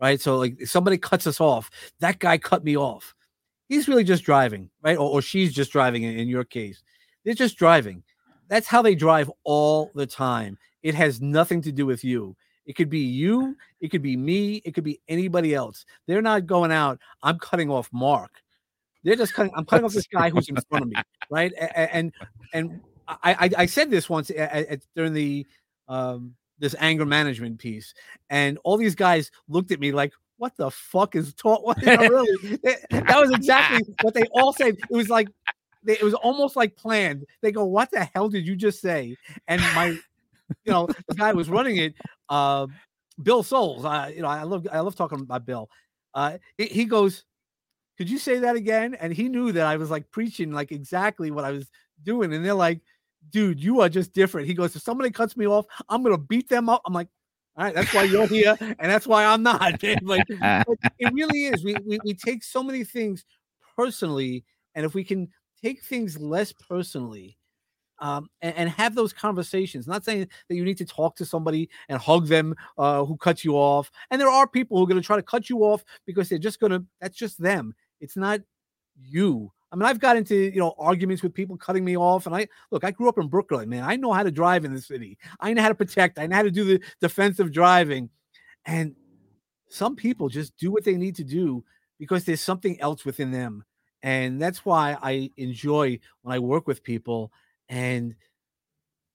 right? So like somebody cuts us off, that guy cut me off. He's really just driving, right? Or, or she's just driving in, in your case. They're just driving. That's how they drive all the time. It has nothing to do with you. It could be you, it could be me, it could be anybody else. They're not going out, I'm cutting off Mark. They're just cutting, I'm cutting off this guy who's in front of me, right? And and, and I, I, said this once at, at, during the um this anger management piece, and all these guys looked at me like, "What the fuck is taught?" Really, that was exactly what they all said. It was like they, it was almost like planned. They go, "What the hell did you just say?" And my, you know, the guy was running it, uh, Bill Souls. I, you know, I love I love talking about Bill. Uh, he goes, "Could you say that again?" And he knew that I was like preaching like exactly what I was doing, and they're like, dude, you are just different. He goes, if somebody cuts me off, I'm gonna beat them up. I'm like, all right, that's why you're here, and that's why I'm not. like, it really is. We, we we take so many things personally, and if we can take things less personally, um, and, and, have those conversations. Not saying that you need to talk to somebody and hug them uh, who cut you off. And there are people who are going to try to cut you off because they're just going to. That's just them. It's not you. I mean, I've got into you know arguments with people cutting me off, and I look. I grew up in Brooklyn, man. I know how to drive in the city. I know how to protect. I know how to do the defensive driving, and some people just do what they need to do because there's something else within them, and that's why I enjoy when I work with people and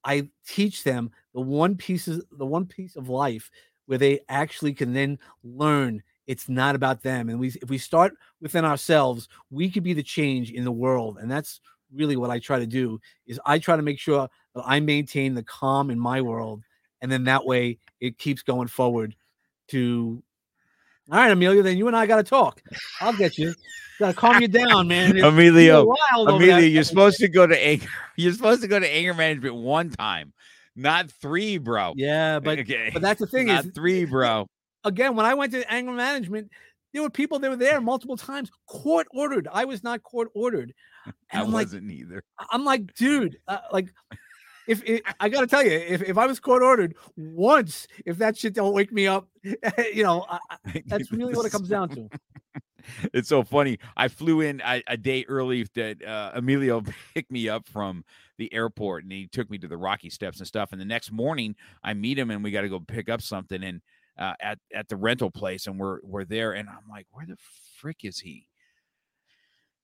I teach them the one pieces, the one piece of life where they actually can then learn it's not about them. And we if we start within ourselves, we could be the change in the world. And that's really what I try to do is I try to make sure that I maintain the calm in my world. And then that way it keeps going forward to all right, Amelia, then you and I got to talk. I'll get you. Got to calm you down, man. It's Emilio, Emilio, you're supposed to go to anger. You're supposed to go to anger management one time, not three, bro. Yeah, but okay. but that's the thing not is three, bro again, when I went to anger management, there were people that were there multiple times, court ordered. I was not court ordered. And I I'm wasn't like, either. I'm like, dude, uh, like, if it, I got to tell you, if, if I was court ordered once, if that shit don't wake me up, you know, I, that's really what it comes down to. it's so funny. I flew in a, a day early that uh, Emilio picked me up from the airport and he took me to the Rocky Steps and stuff. And the next morning, I meet him and we got to go pick up something. And uh, at at the rental place, and we're we're there, and I'm like, where the frick is he?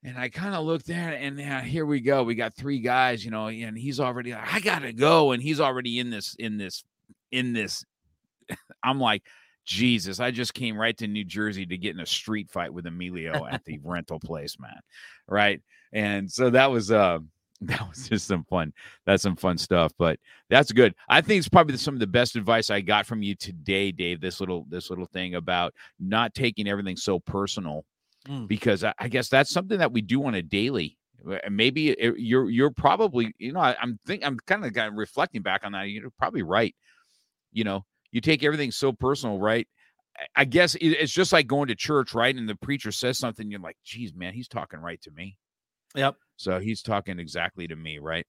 And I kind of looked at it, and yeah, here we go. We got three guys, you know, and he's already like, I gotta go, and he's already in this in this in this. I'm like, Jesus, I just came right to New Jersey to get in a street fight with Emilio at the rental place, man. Right. And so that was uh that was just some fun. That's some fun stuff. But that's good. I think it's probably some of the best advice I got from you today, Dave. This little this little thing about not taking everything so personal, Mm. because I, I guess that's something that we do on a daily. Maybe it, you're you're probably you know I, I'm think I'm kind of kind of reflecting back on that. You're probably right. You know, you take everything so personal, right? I- I guess it's just like going to church, right? And the preacher says something, you're like, geez, man, he's talking right to me. Yep. So he's talking exactly to me, right?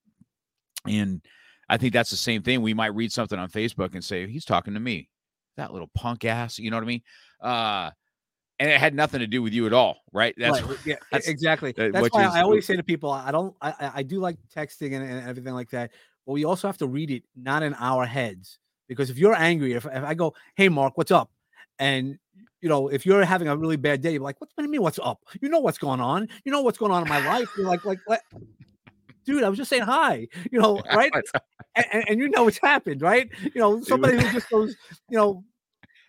And I think that's the same thing. We might read something on Facebook and say, he's talking to me. That little punk ass, you know what I mean? Uh and it had nothing to do with you at all, right? That's Right, yeah, that's- exactly. uh, That's why is- I always say to people, I don't, I, I- I do like texting and, and everything like that, but we also have to read it not in our heads because if you're angry, if, if I go, hey Mark, what's up, and you know, if you're having a really bad day, you're like, what do you mean, what's up? You know what's going on? You know what's going on in my life? You're like, like, what? Dude, I was just saying hi, you know, right? and, and, you know what's happened, right? You know, somebody who just goes, you know,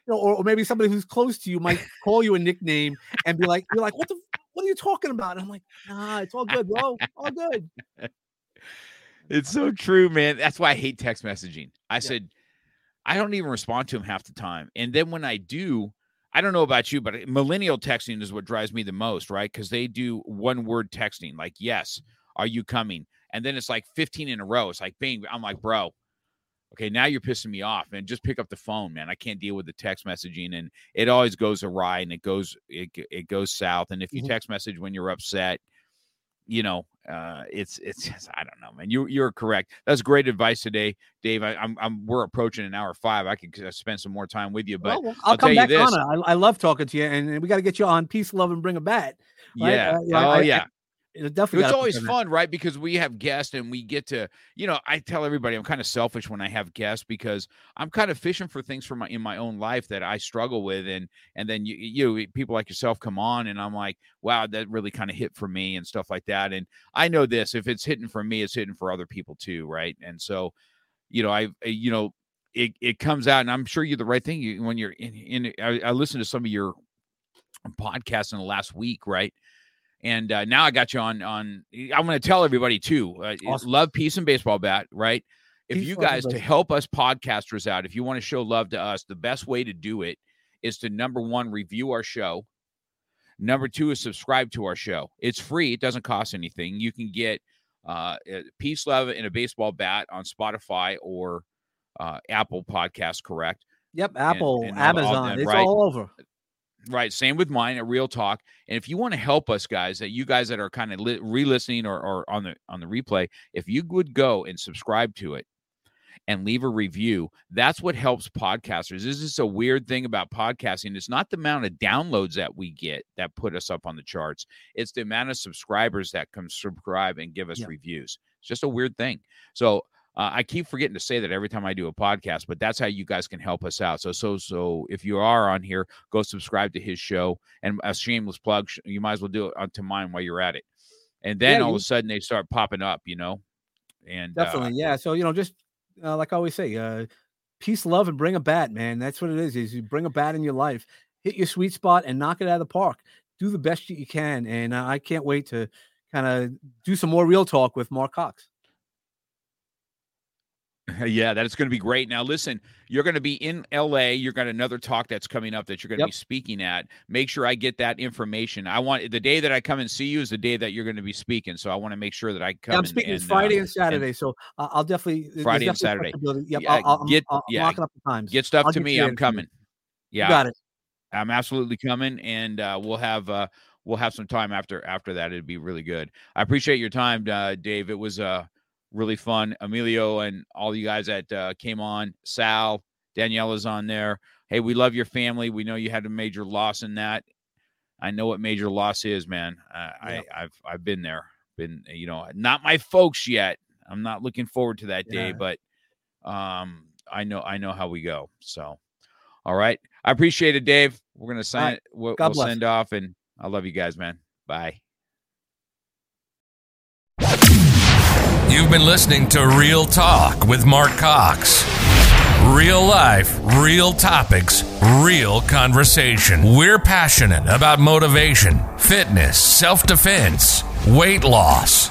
you know, or, or maybe somebody who's close to you might call you a nickname and be like, you're like, what the, what are you talking about? And I'm like, nah, it's all good, bro, all good. It's so true, man. That's why I hate text messaging. I said, I don't even respond to them half the time. And then when I do, I don't know about you, but millennial texting is what drives me the most, right? Because they do one word texting, like, yes, are you coming? And then it's like 15 in a row. It's like, bing. I'm like, bro, okay, now you're pissing me off, man. Just pick up the phone, man. I can't deal with the text messaging. And it always goes awry and it goes, it, it goes south. And if you Mhm. text message when you're upset, you know, uh, it's it's just, I don't know, man. You you're correct. That's great advice today, Dave. I, I'm I'm we're approaching an hour five. I could uh, spend some more time with you, but Well, I'll I'll, come back on. I, I love talking to you, and we got to get you on peace, love, and bring a bat. right? yeah, Uh, yeah, oh I- yeah. It definitely. It's always put you on fun, right? Because we have guests and we get to, you know, I tell everybody I'm kind of selfish when I have guests because I'm kind of fishing for things for my in my own life that I struggle with, and and then you you people like yourself come on, and I'm like, wow, that really kind of hit for me and stuff like that. And I know this, if it's hitting for me, it's hitting for other people too, right? And so, you know, I you know, it it comes out, and I'm sure you're the right thing you, when you're in. in I, I listened to some of your podcasts in the last week, right? And uh, now I got you on. On I'm going to tell everybody too. Uh, Awesome. Love, peace, and baseball bat. Right. If Peace, you guys to help us podcasters out, if you want to show love to us, the best way to do it is to number one review our show. Number two is subscribe to our show. It's free. It doesn't cost anything. You can get uh, uh, peace, love, and a baseball bat on Spotify or uh, Apple Podcast. Correct. Yep, Apple, and all all Amazon, that, it's right. all over. Right. Same with mine at Real Talk. And if you want to help us, guys, that you guys that are kind of li- re-listening or, or on the on the replay, if you would go and subscribe to it and leave a review, that's what helps podcasters. This is a weird thing about podcasting. It's not the amount of downloads that we get that put us up on the charts. It's the amount of subscribers that come subscribe and give us Yeah. reviews. It's just a weird thing. So uh, I keep forgetting to say that every time I do a podcast, but that's how you guys can help us out. So, so, so if you are on here, go subscribe to his show and a shameless plug. You might as well do it onto mine while you're at it. And then Yeah, all you- of a sudden they start popping up, you know. And uh, Definitely, yeah. So you know, just uh, like I always say, uh, peace, love, and bring a bat, man. That's what it is. Is you bring a bat in your life, hit your sweet spot, and knock it out of the park. Do the best you can, and uh, I can't wait to kind of do some more real talk with Mark Cox. Yeah, that is going to be great. Now, listen, you're going to be in LA. You're got another talk that's coming up that you're going to Yep. be speaking at. Make sure I get that information. I want the day that I come and see you is the day that you're going to be speaking. So I want to make sure that I come. Yeah, I'm speaking and, uh, Friday and Saturday, so uh, I'll definitely Friday and definitely Saturday. Yep, Yeah, I'll, I'll, get- I'll, yeah, up the times. get stuff I'll to get me. I'm coming. You Yeah, got it. I'm absolutely coming, and uh, we'll have uh, we'll have some time after after that. It'd be really good. I appreciate your time, uh, Dave. It was uh, really fun. Emilio and all you guys that uh, came on. Sal, Daniela's on there. Hey, we love your family. We know you had a major loss in that. I know what major loss is, man. I, Yeah. I I've I've been there. Been you know not my folks yet. I'm not looking forward to that day, Yeah. but um, I know I know how we go. So, all right. I appreciate it, Dave. We're gonna sign right. We'll, God we'll bless. send off, and I love you guys, man. Bye. You've been listening to Real Talk with Mark Cox. Real life, real topics, real conversation. We're passionate about motivation, fitness, self defense, weight loss,